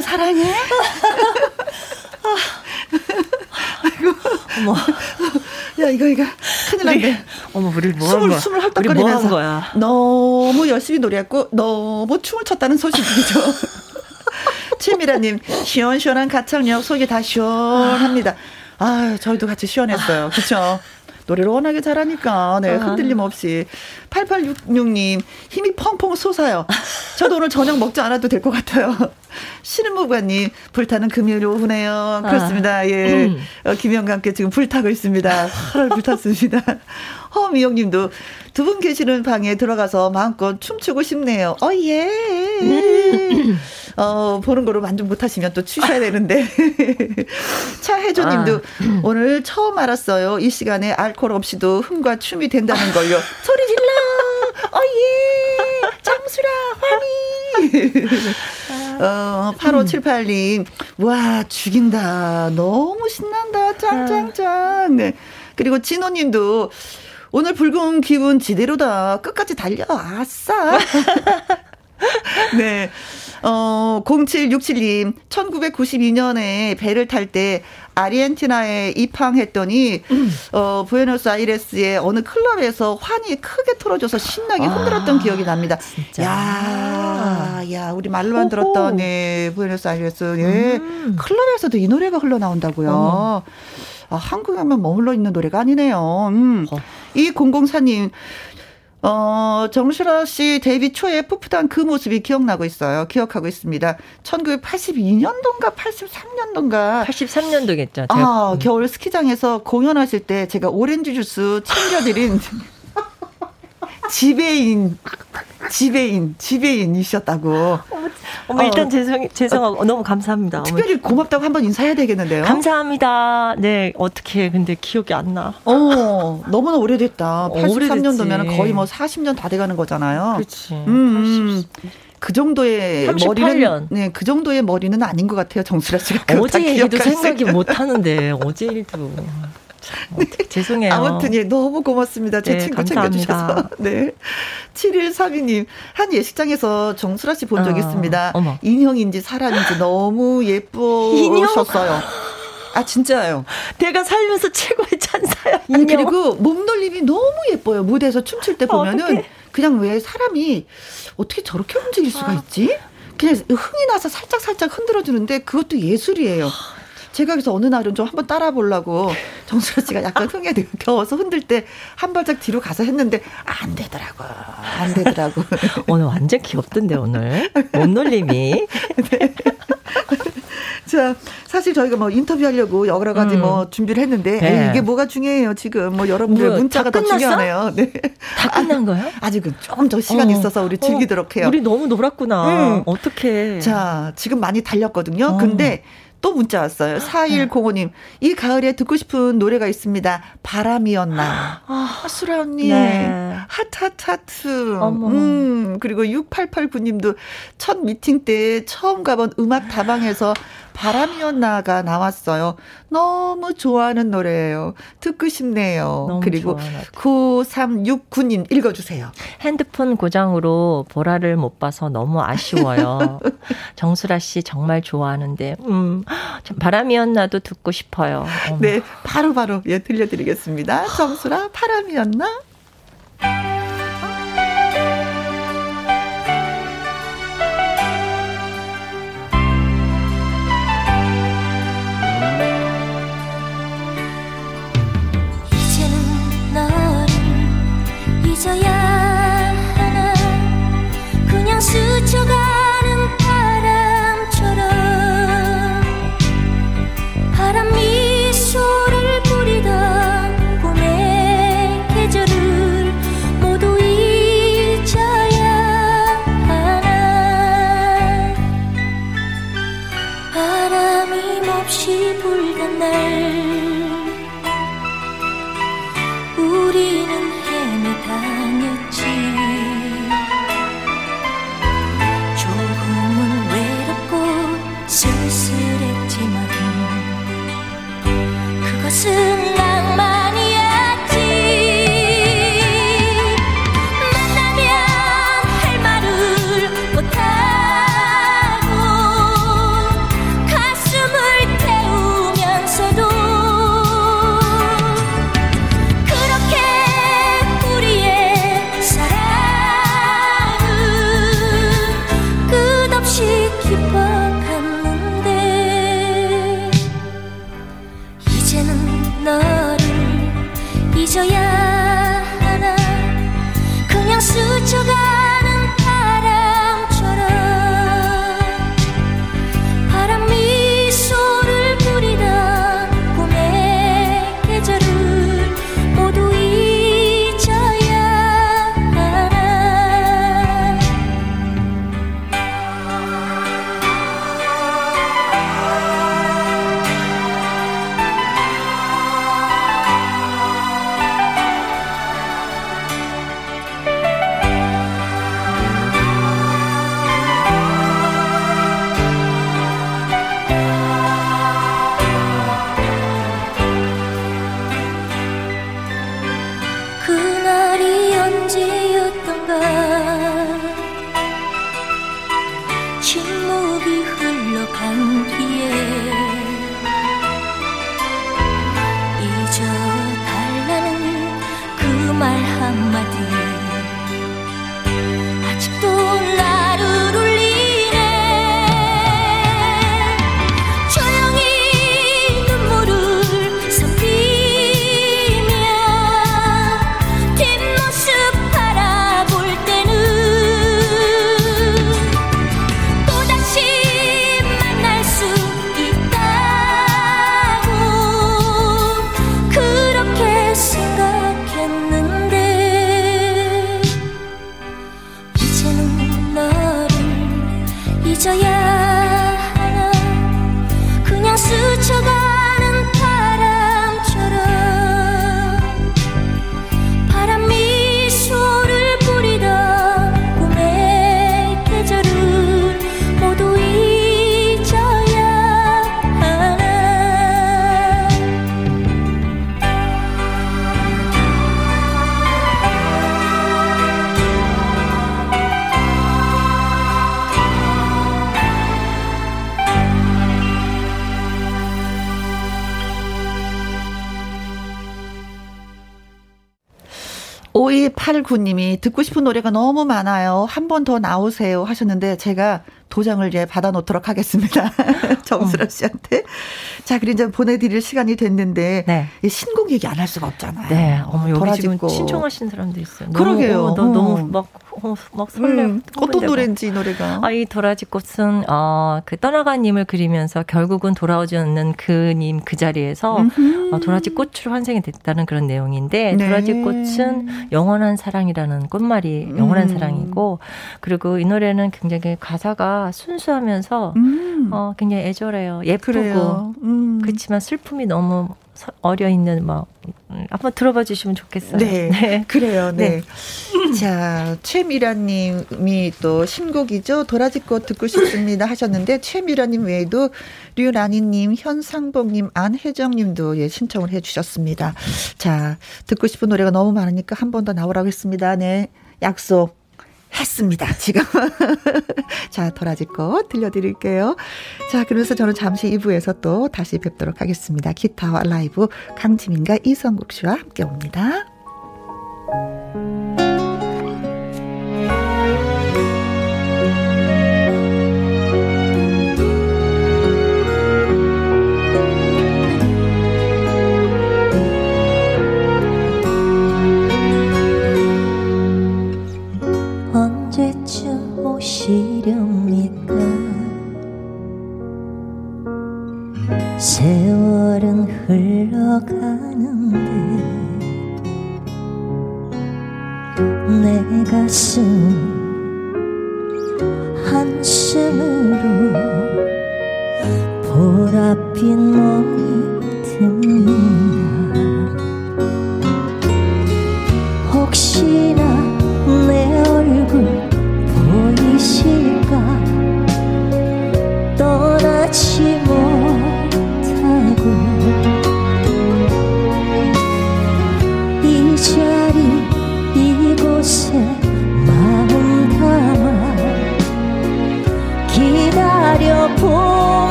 C: 나도 사랑해. 어머
A: 야, 이거, 이거. 큰일 났네.
C: 어머 우리 뭐
A: 숨을,
C: 한 거야
A: 숨을 헐떡거리면서.
C: 뭐한 거야
A: 너무 열심히 노래했고, 너무 춤을 췄다는 소식이죠. 최미라님, 시원시원한 가창력 속이 다 시원합니다. 아, 저희도 같이 시원했어요. 그쵸? 노래를 워낙에 잘하니까, 네, 흔들림 없이. 8866님, 힘이 펑펑 솟아요. 저도 오늘 저녁 먹지 않아도 될 것 같아요. 신은무관님, 불타는 금요일 오후네요. 그렇습니다. 예.
C: 음.
A: 어, 김영과 함께 지금 불타고 있습니다. 활활 불탔습니다. 허미영 님도 두 분 계시는 방에 들어가서 마음껏 춤추고 싶네요. 어, 예. 어, 보는 거로 만족 못 하시면 또 추셔야 되는데. 차혜조 님도 오늘 처음 알았어요. 이 시간에 알코올 없이도 흥과 춤이 된다는 걸요. 소리 질러! 어, 예. 장수라, 환희! 어, 8578님, 와, 죽인다. 너무 신난다. 짱짱짱. 네. 그리고 진호님도, 오늘 붉은 기분 지대로다. 끝까지 달려. 아싸. 네. 어, 0767님, 1992년에 배를 탈 때 아르헨티나에 입항했더니, 어, 부에노스아이레스의 어느 클럽에서 환이 크게 틀어져서 신나게 흔들었던 기억이 납니다.
C: 진짜.
A: 야, 야, 우리 말로만 들었던, 네, 부에노스아이레스, 예.
C: 음.
A: 클럽에서도 이 노래가 흘러나온다고요. 아, 한국에만 머물러 있는 노래가 아니네요. 음.
C: 어.
A: 이 공공사님, 어, 정슈라 씨 데뷔 초에 풋풋한 그 모습이 기억나고 있어요. 기억하고 있습니다. 1982년도인가 83년도인가
C: 83년도겠죠
A: 아, 겨울 스키장에서 공연하실 때 제가 오렌지 주스 챙겨드린 지배인, 지배인, 지배인이셨다고.
C: 어머 일단
A: 어.
C: 죄송 죄송하고 너무 감사합니다 어머,
A: 특별히 고맙다고 한번 인사해야 되겠는데요.
C: 감사합니다 네 어떻게 근데 기억이 안 나
A: 어, 너무나 오래됐다.
C: 어,
A: 83년도면
C: 오래됐지.
A: 거의 뭐 40년 다 돼가는 거잖아요.
C: 그렇지
A: 음, 음. 그 정도의
C: 38년.
A: 머리는 네, 그 정도의 머리는 아닌 것 같아요. 정수라 씨가
C: 어제
A: 다
C: 일도 생각이. 못 하는데 어제 일도 참, 어떡해, 죄송해요.
A: 아무튼 예, 너무 고맙습니다. 제
C: 네,
A: 친구
C: 감사합니다.
A: 챙겨주셔서. 네. 7132님, 한 예식장에서 정수라 씨 본적
C: 어,
A: 있습니다.
C: 어머.
A: 인형인지 사람인지 너무 예쁘셨어요. 아, 진짜요.
C: 내가 살면서 최고의 찬사야.
A: 아니,
C: 인형.
A: 그리고 몸놀림이 너무 예뻐요. 무대에서 춤출 때 보면은
C: 어떡해.
A: 그냥 왜 사람이 어떻게 저렇게 움직일 수가 있지? 그냥 흥이 나서 살짝 살짝 흔들어 주는데 그것도 예술이에요. 제가 그래서 어느 날은 좀 한번 따라 보려고 정수라 씨가 약간 흥에 겨워서 흔들 때 한 발짝 뒤로 가서 했는데 안 되더라고. 안 되더라고.
C: 오늘 완전 귀엽던데 오늘 몸놀림이.
A: 자, 사실 저희가 뭐 인터뷰하려고 여러 가지
C: 음.
A: 뭐 준비를 했는데
C: 네.
A: 에이, 이게 뭐가 중요해요 지금 뭐 여러분들
C: 뭐야,
A: 문자가
C: 다
A: 더? 중요하네요. 네.
C: 다 끝난 거예요?
A: 아직은 좀더 시간 이
C: 어.
A: 있어서 우리
C: 어,
A: 즐기도록 해요.
C: 우리 너무 놀았구나.
A: 음.
C: 어떡해.
A: 자, 지금 많이 달렸거든요.
C: 어.
A: 근데 또 문자 왔어요. 4105님. 이 가을에 듣고 싶은 노래가 있습니다. 바람이었나. 아, 수라 언니.
C: 네.
A: 하트, 하트, 하트.
C: 어머.
A: 음, 그리고 6889님도 첫 미팅 때 처음 가본 음악 다방에서 바람이었나가 나왔어요. 너무 좋아하는 노래예요. 듣고 싶네요. 그리고
C: 좋아, 나도.
A: 9369님 읽어주세요.
C: 핸드폰 고장으로 보라를 못 봐서 너무 아쉬워요. 정수라 씨 정말 좋아하는데, 음, 참 바람이었나도 듣고 싶어요. 어머.
A: 네, 바로 바로 예 들려드리겠습니다. 정수라 바람이었나?
B: 너를
A: 5289님이 듣고 싶은 노래가 너무 많아요. 한 번 더 나오세요 하셨는데 제가 도장을 이제 받아놓도록 하겠습니다. 정수라 씨한테. 자, 그리고 이제 보내드릴 시간이 됐는데 네. 신곡 얘기 안 할 수가 없잖아요.
C: 네. 어머, 여기 지금 신청하신 사람도 있어요.
A: 그러게요.
C: 너무, 어, 너무 막, 어, 막 설레. 음,
A: 어떤 노래인지 이 노래가.
C: 아, 이 도라지 꽃은 어, 그 떠나간 님을 그리면서 결국은 돌아오지 않는 그님 그 자리에서 어, 도라지 꽃으로 환생이 됐다는 그런 내용인데 네. 도라지 꽃은 영원한 사랑이라는 꽃말이 영원한 음. 사랑이고 그리고 이 노래는 굉장히 가사가 순수하면서 음. 어, 굉장히 애절해요. 예쁘고 음. 그렇지만 슬픔이 너무 어려 있는 뭐 한번 들어봐 주시면 좋겠어요.
A: 네, 네. 그래요. 네. 네. 자, 최미라님이 또 신곡이죠. 도라지꽃 듣고 싶습니다 하셨는데 최미라님 외에도 류라니님, 현상복님, 안혜정님도 예 신청을 해주셨습니다. 자, 듣고 싶은 노래가 너무 많으니까 한 번 더 나오라고 했습니다. 네, 약속. 했습니다, 지금. 자, 도라지꽃 들려드릴게요. 자, 그러면서 저는 잠시 2부에서 또 다시 뵙도록 하겠습니다. 기타와 라이브 강지민과 이성국 씨와 함께 옵니다.
B: 시렵니까. 세월은 흘러가는데 내 가슴 한숨으로 보랏빛 몸이 듭니다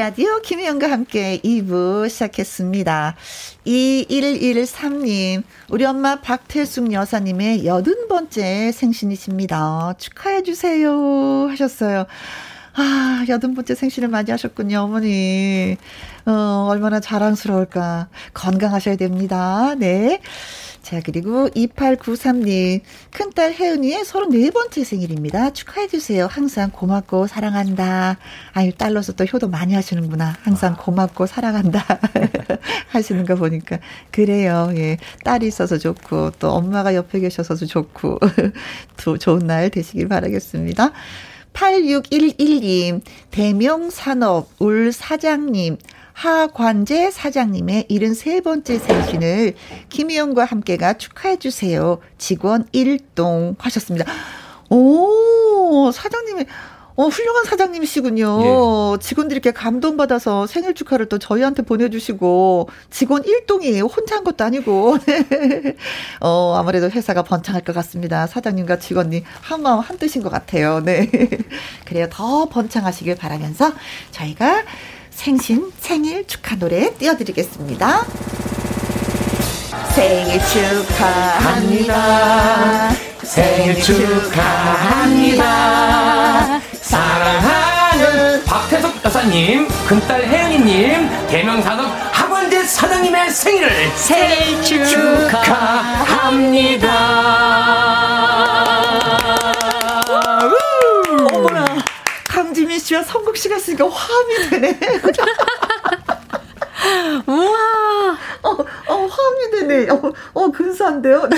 A: 라디오 김혜영과 함께 2부 시작했습니다. 2113님, 우리 엄마 박태숙 여사님의 여든 번째 생신이십니다. 축하해주세요. 하셨어요. 아, 여든 번째 생신을 맞이하셨군요, 어머니. 어, 얼마나 자랑스러울까. 건강하셔야 됩니다. 네. 자, 그리고 2893님, 큰딸 혜은이의 34번째 생일입니다. 축하해주세요. 항상 고맙고 사랑한다. 아유, 딸로서 또 효도 많이 하시는구나. 항상 고맙고 사랑한다. 하시는 거 보니까. 그래요. 예. 딸이 있어서 좋고, 또 엄마가 옆에 계셔서도 좋고, 또 좋은 날 되시길 바라겠습니다. 8611님, 대명산업 울 사장님, 하관재 사장님의 73번째 생신을 김희영과 함께가 축하해주세요. 직원 1동 하셨습니다. 오, 사장님이, 어, 훌륭한 사장님이시군요. 예. 직원들이 이렇게 감동받아서 생일 축하를 또 저희한테 보내주시고, 직원 1동이에요. 혼자 한 것도 아니고. 어, 아무래도 회사가 번창할 것 같습니다. 사장님과 직원님 한마음 한뜻인 것 같아요. 네. 그래요. 더 번창하시길 바라면서 저희가 생신, 생일 축하 노래 띄워드리겠습니다. 생일 축하합니다.
E: 생일 축하합니다. 사랑하는 박태석 여사님, 큰딸 혜연이님, 대명산업 학원대 사장님의 생일을
C: 생일 축하합니다.
A: 강지민 씨와 성국 씨가 있으니까 화음이 되네.
C: 우와.
A: 어, 어, 화음이 되네. 어, 어 근사한데요? 네.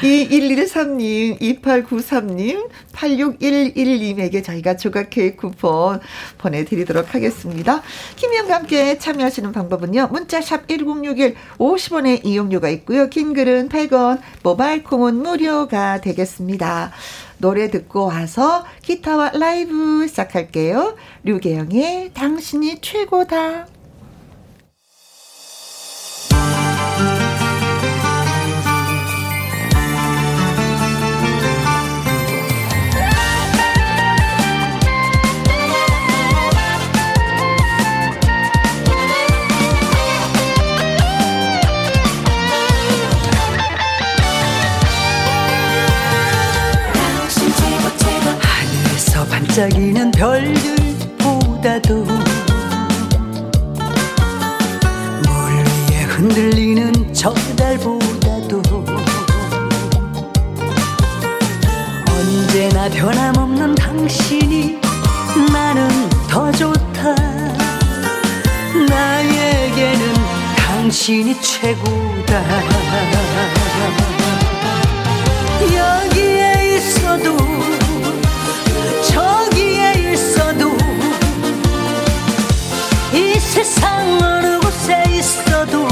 A: 2113님, 2893님, 8611님에게 저희가 조각 케이크 쿠폰 보내드리도록 하겠습니다. 김희영과 함께 참여하시는 방법은요. 문자샵 1061 50원의 이용료가 있고요. 긴 글은 100원, 모바일 콩은 무료가 되겠습니다. 노래 듣고 와서 기타와 라이브 시작할게요. 류계영의 당신이 최고다.
F: 반짝이는 별들보다도 물 위에 흔들리는 저 달보다도 언제나 변함없는 당신이 나는 더 좋다. 나에게는 당신이 최고다 세상 어느 곳에 있어도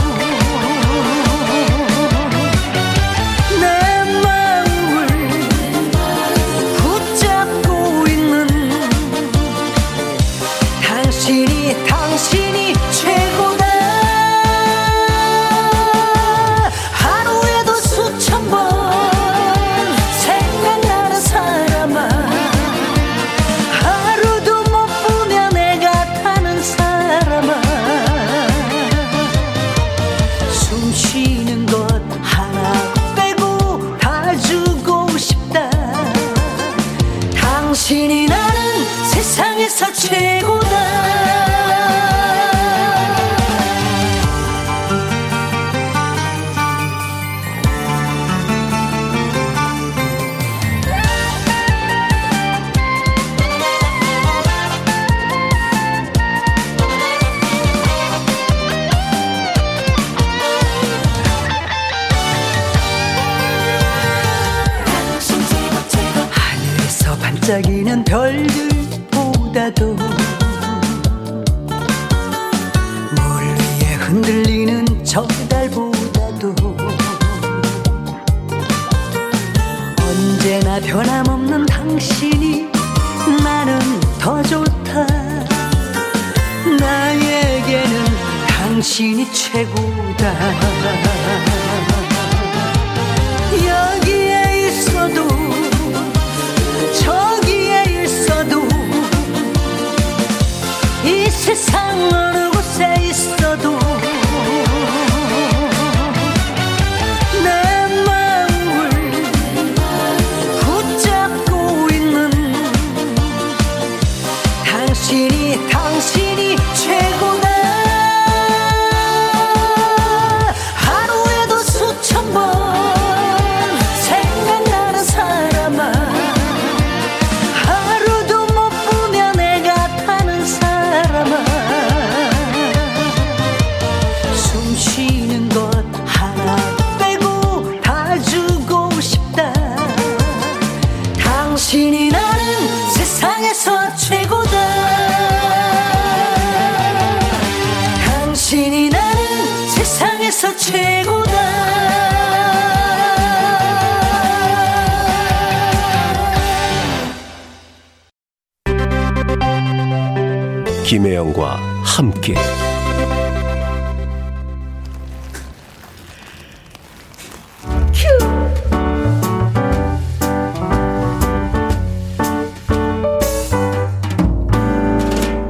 G: 김혜영과 함께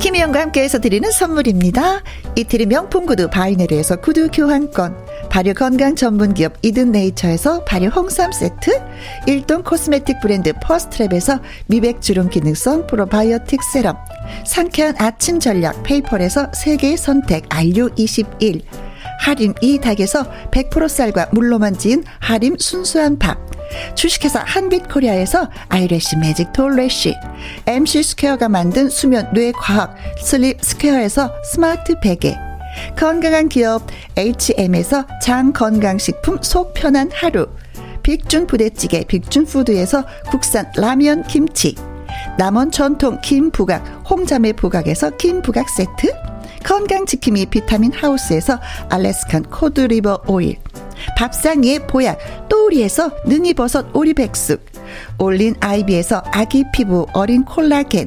A: 김희영과 함께해서 드리는 선물입니다. 이태리 명품 구두 바이네르에서 구두 교환권, 발효 건강 전문 기업 이든 네이처에서 발효 홍삼 세트, 일동 코스메틱 브랜드 퍼스트랩에서 미백 주름 기능성 프로바이오틱 세럼, 상쾌한 아침 전략 페이퍼에서 세계 선택 알류 21, 하림 이 닭에서 100% 쌀과 물로만 지은 하림 순수한 밥. 주식회사 한빛코리아에서 아이래쉬 매직 톨래쉬. MC 스퀘어가 만든 수면 뇌 과학 슬립 스퀘어에서 스마트 베개. 건강한 기업 HM에서 장 건강식품 속 편한 하루. 빅준 부대찌개 빅준푸드에서 국산 라면 김치. 남원 전통 김부각 홍자매 부각에서 김부각 세트. 건강지킴이 비타민 하우스에서 Alaskan cod liver oil. 밥상 위의 보약 또우리에서 능이버섯 오리백숙. 올린 아이비에서 아기 피부 어린 콜라겐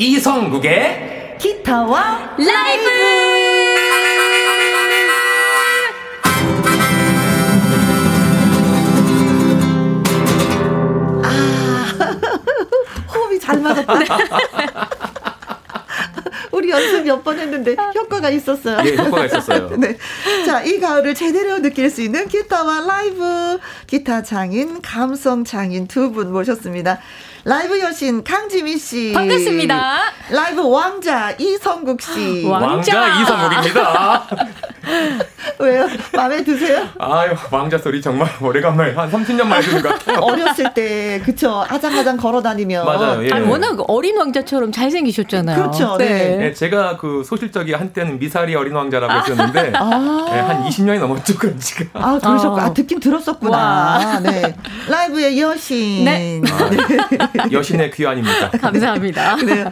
E: 이성국의
C: 기타와
H: 라이브
A: 호흡이 잘 맞았다. 우리 연습 몇 번 했는데 효과가 있었어요.
E: 예, 효과가 있었어요.
A: 네. 자, 이 가을을 제대로 느낄 수 있는 기타와 라이브, 기타 장인, 감성 장인 두 분 모셨습니다. 라이브 여신 강지민 씨.
H: 반갑습니다.
A: 라이브 왕자 이성국 씨.
H: 왕-
E: 왕자 이성국입니다.
A: 왜요? 마음에 드세요?
E: 아유, 왕자 소리 정말 오래간만에 한 30년 만에 듣는 것 같아요.
A: 어렸을 때, 그쵸. 아장아장 걸어 다니며.
E: 맞아요. 예.
H: 아니, 워낙 어린 왕자처럼 잘생기셨잖아요.
A: 그렇죠, 네.
E: 예, 제가 그 소실적이 한때는 미사리 어린 왕자라고 했었는데
A: 아.
E: 예, 한 20년이 넘었죠, 그런 지가.
A: 아, 그러셨고.
H: 어.
A: 아, 듣긴 들었었구나.
H: 와.
A: 네. 라이브의 여신.
H: 네.
E: 여신의 귀환입니다.
H: 감사합니다.
A: 네.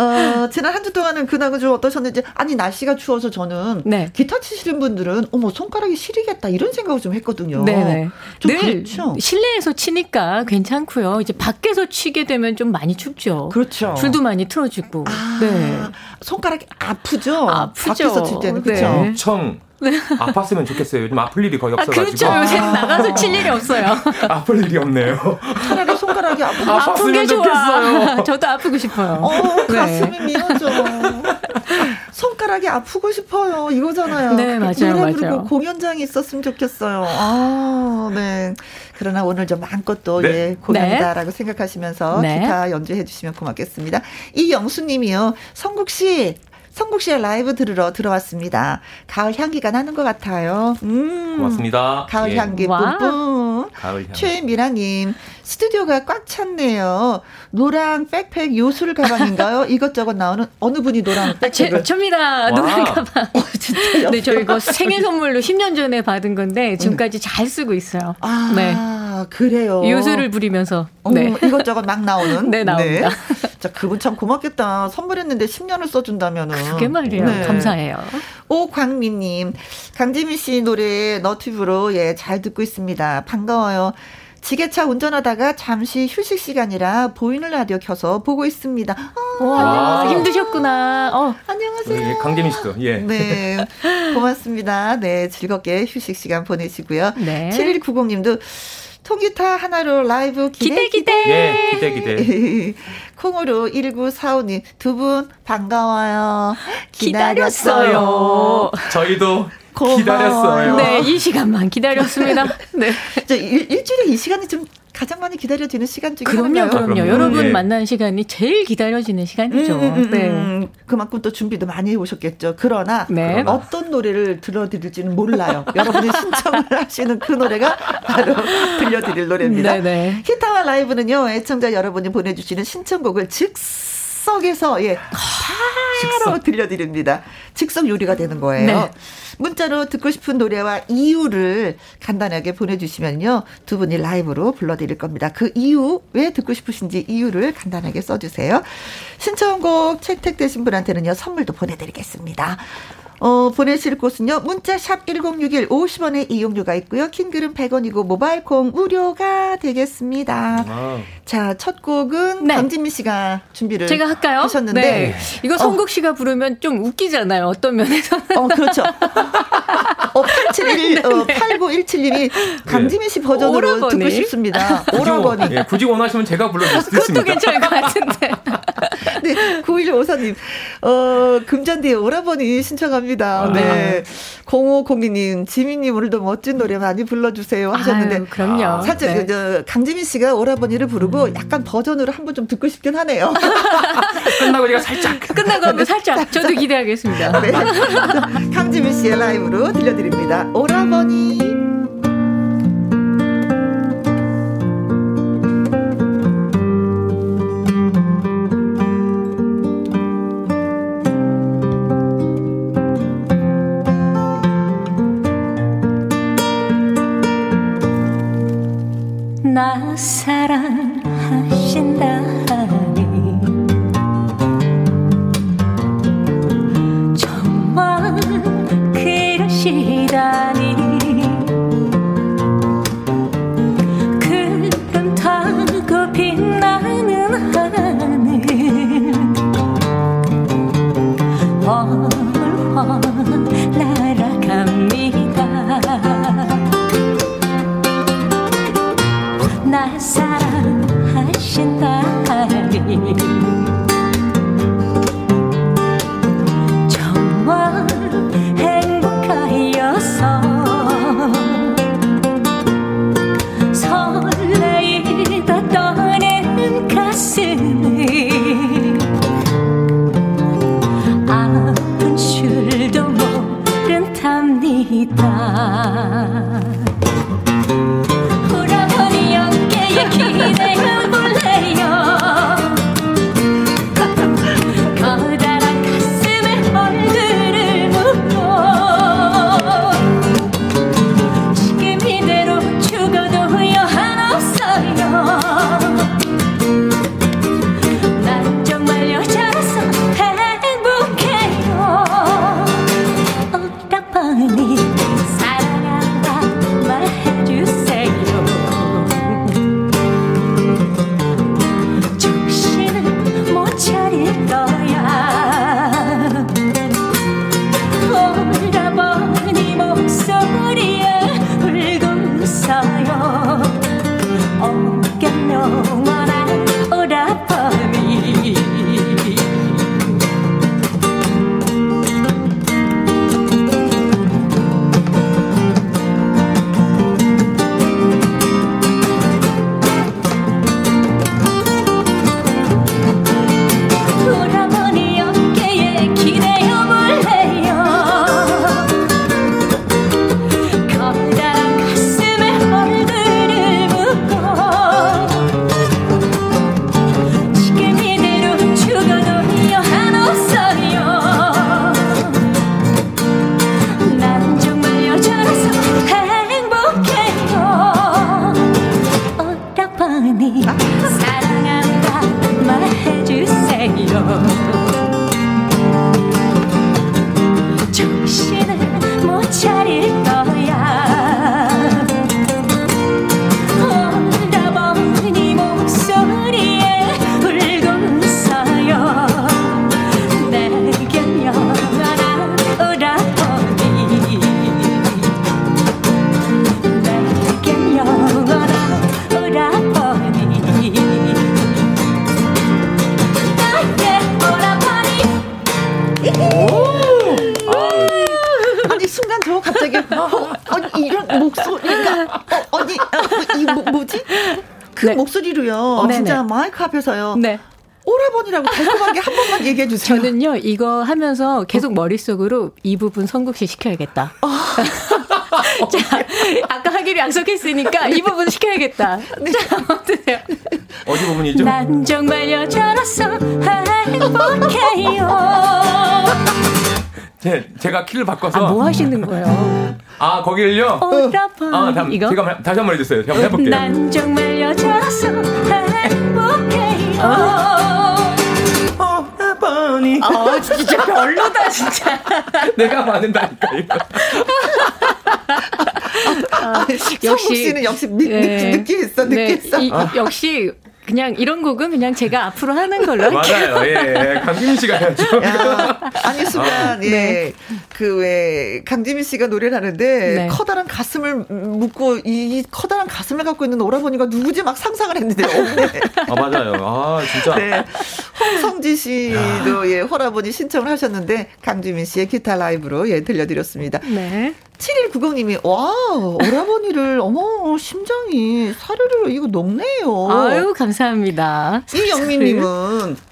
A: 어, 지난 한 주 동안은 근황은 좀 어떠셨는지. 아니, 날씨가 추워서 저는.
H: 네.
A: 기타 치시는 분들은, 어머, 손가락이 시리겠다. 이런 생각을 좀 했거든요.
H: 네네. 좀늘
A: 그렇죠.
H: 실내에서 치니까 괜찮고요. 이제 밖에서 치게 되면 좀 많이 춥죠.
A: 그렇죠.
H: 줄도 많이 틀어지고.
A: 아,
H: 네.
A: 손가락이 아프죠?
H: 아프죠.
A: 밖에서 칠 때는.
H: 네.
A: 그렇죠.
E: 엄청 아팠으면 좋겠어요. 요즘 아플 일이 거의
H: 아,
E: 없어가지고.
H: 그렇죠. 요새 나가서 칠 일이 없어요.
E: 아플 일이 없네요.
A: 차라리 손가락이 아프고.
H: 아픈 게.
E: 좋겠어요.
H: 저도 아프고 싶어요.
A: 어,
H: 네.
A: 가슴이 미어져. 손가락이 아프고 싶어요. 이거잖아요.
H: 네, 맞아요,
A: 노래 부르고
H: 맞아요.
A: 공연장이 있었으면 좋겠어요. 아, 네. 그러나 오늘 좀 마음껏 또,
E: 네.
A: 예, 공연이다라고 생각하시면서
H: 네.
A: 기타 연주해 주시면 고맙겠습니다. 이영수 님이요. 성국 씨, 성국 씨의 라이브 들으러 들어왔습니다. 가을 향기가 나는 것 같아요. 음.
E: 고맙습니다.
A: 가을
E: 예,
A: 향기
H: 와.
A: 뿜뿜.
E: 가을 향기.
A: 최미라님, 스튜디오가 꽉 찼네요. 노랑 백팩 요술 가방인가요? 이것저것 나오는 어느 분이 노랑
H: 아, 제,
A: 백팩을?
H: 접니다. 노란 가방.
A: 진짜요?
H: 네, 저 이거 생일 선물로 10년 전에 받은 건데 지금까지 잘 쓰고 있어요.
A: 아,
H: 네.
A: 그래요.
H: 요술을 부리면서.
A: 어,
H: 네.
A: 이것저것 막 나오는.
H: 네, 나옵니다.
A: 자, 그분 참 고맙겠다. 선물했는데 10년을 써준다면은.
H: 그게 말이에요.
A: 네.
H: 감사해요.
A: 오광민님, 강지민 씨 노래 너튜브로 예, 잘 듣고 있습니다. 반가워요. 지게차 운전하다가 잠시 휴식 시간이라 보이는 라디오 켜서 보고 있습니다. 아,
H: 와,
E: 와.
H: 힘드셨구나. 어,
A: 안녕하세요.
E: 예, 강재민 씨도 예.
A: 네. 고맙습니다. 네. 즐겁게 휴식 시간 보내시고요.
H: 네.
A: 7190님도 통기타 하나로 라이브 기대,
H: 기대, 기대.
E: 예, 기대 기대.
A: 콩으로 1945님 두 분 반가워요.
H: 기다렸어요.
E: 저희도
A: 고마워요.
E: 기다렸어요.
H: 네, 이 시간만 기다렸습니다. 네.
A: 저 일, 일주일에 이 시간이 좀 가장 많이 기다려지는 시간 중에
H: 그럼요,
A: 하나인가요?
H: 그럼요.
E: 그럼요.
H: 여러분
E: 예.
H: 만나는 시간이 제일 기다려지는 시간이죠.
A: 음, 음, 음,
H: 네.
A: 음. 그만큼 또 준비도 많이 해오셨겠죠. 그러나
H: 네.
E: 그러나.
A: 어떤 노래를 들려드릴지는 몰라요. 여러분이 신청을 하시는 그 노래가 바로 들려드릴 노래입니다.
H: 네네.
A: 기타와 라이브는요, 애청자 여러분이 보내주시는 신청곡을 즉 석에서, 예, 바로 들려드립니다. 즉석 요리가 되는 거예요.
H: 네.
A: 문자로 듣고 싶은 노래와 이유를 간단하게 보내주시면요, 두 분이 라이브로 불러드릴 겁니다. 그 이유, 왜 듣고 싶으신지 이유를 간단하게 써주세요. 신청곡 채택되신 분한테는요, 선물도 보내드리겠습니다. 어, 보내실 곳은요. 문자 샵 1061 50원의 이용료가 있고요. 킹글은 100원이고 모바일 콩 무료가 되겠습니다.
E: 아,
A: 자, 첫 곡은
H: 네.
A: 강진미 씨가 준비를
H: 제가 할까요?
A: 하셨는데
H: 네. 이거 성국 씨가 부르면 좀 웃기잖아요. 어떤 면에서는.
A: 어, 그렇죠. 어, 871, 어, 8917님이 강지민 씨 버전으로
H: 오라버니.
A: 듣고 싶습니다.
E: 굳이, 원-
A: 오라버니.
E: 예, 굳이 원하시면 제가 불러드릴
H: 그것도
E: 있습니다.
H: 괜찮을 것 같은데.
A: 네, 9154님, 어, 금잔디의 오라버니 신청합니다.
I: 아.
A: 네. 0502님, 지민님 오늘도 멋진 노래 많이 불러주세요 하셨는데.
I: 아유, 그럼요.
A: 살짝,
I: 네.
A: 저, 강지민 씨가 오라버니를 부르고 약간 버전으로 한번 좀 듣고 싶긴 하네요.
E: 끝나고 제가 살짝
I: 끝나고 한번 살짝 저도 기대하겠습니다.
A: 네. 강지민 씨의 라이브로 들려드립니다. 오라버니.
H: 사랑
A: 앞에서요.
I: 네.
A: 오라버니라고 달콤하게 한 번만 얘기해 주세요.
I: 저는요, 이거 하면서 계속 머릿속으로 이 부분 성국 씨 시켜야겠다. 자, 아까 하기로 약속했으니까 이 부분 시켜야겠다. 자, 어떠세요?
E: 어디 부분이죠?
H: 난 정말 여자라서 행복해요
E: 제, 제가 키를 바꿔서
I: 아, 뭐 하시는 거예요?
E: 아 거기를요.
H: 오라버니
E: 아, 다음,
I: 이거?
E: 제가 말- 다시 한 번 해주세요. 제가 한번 해볼게요.
H: 난 정말 여자라서 행복해요
E: 오라버니
I: 아, 진짜 별로다, 진짜.
E: 내가 맞는다니까 이거.
A: 역시 씨는 역시 미,
I: 네.
A: 느끼 있어 느끼
I: 네. 이- 역시 그냥 이런 곡은 그냥 제가 앞으로 하는 걸로 할게요.
E: 맞아요. 예, 예. 강kim 씨가 해야죠.
A: 야, 아니 순간 예.
I: 네.
A: 그왜 강지민 씨가 노래를 하는데
H: 네.
A: 커다란 가슴을 묻고 이, 이 커다란 가슴을 갖고 있는 오라버니가 누구지 막 상상을 했는데 없네.
E: 아 맞아요. 아 진짜.
A: 네. 홍성지 씨도 예, 호라버니 신청을 하셨는데 강지민 씨의 기타 라이브로 예, 들려드렸습니다.
H: 네.
A: 7190님이 와 오라버니를 어머 심장이 사르르 이거 녹네요.
H: 아유, 감사합니다.
A: 이영민님은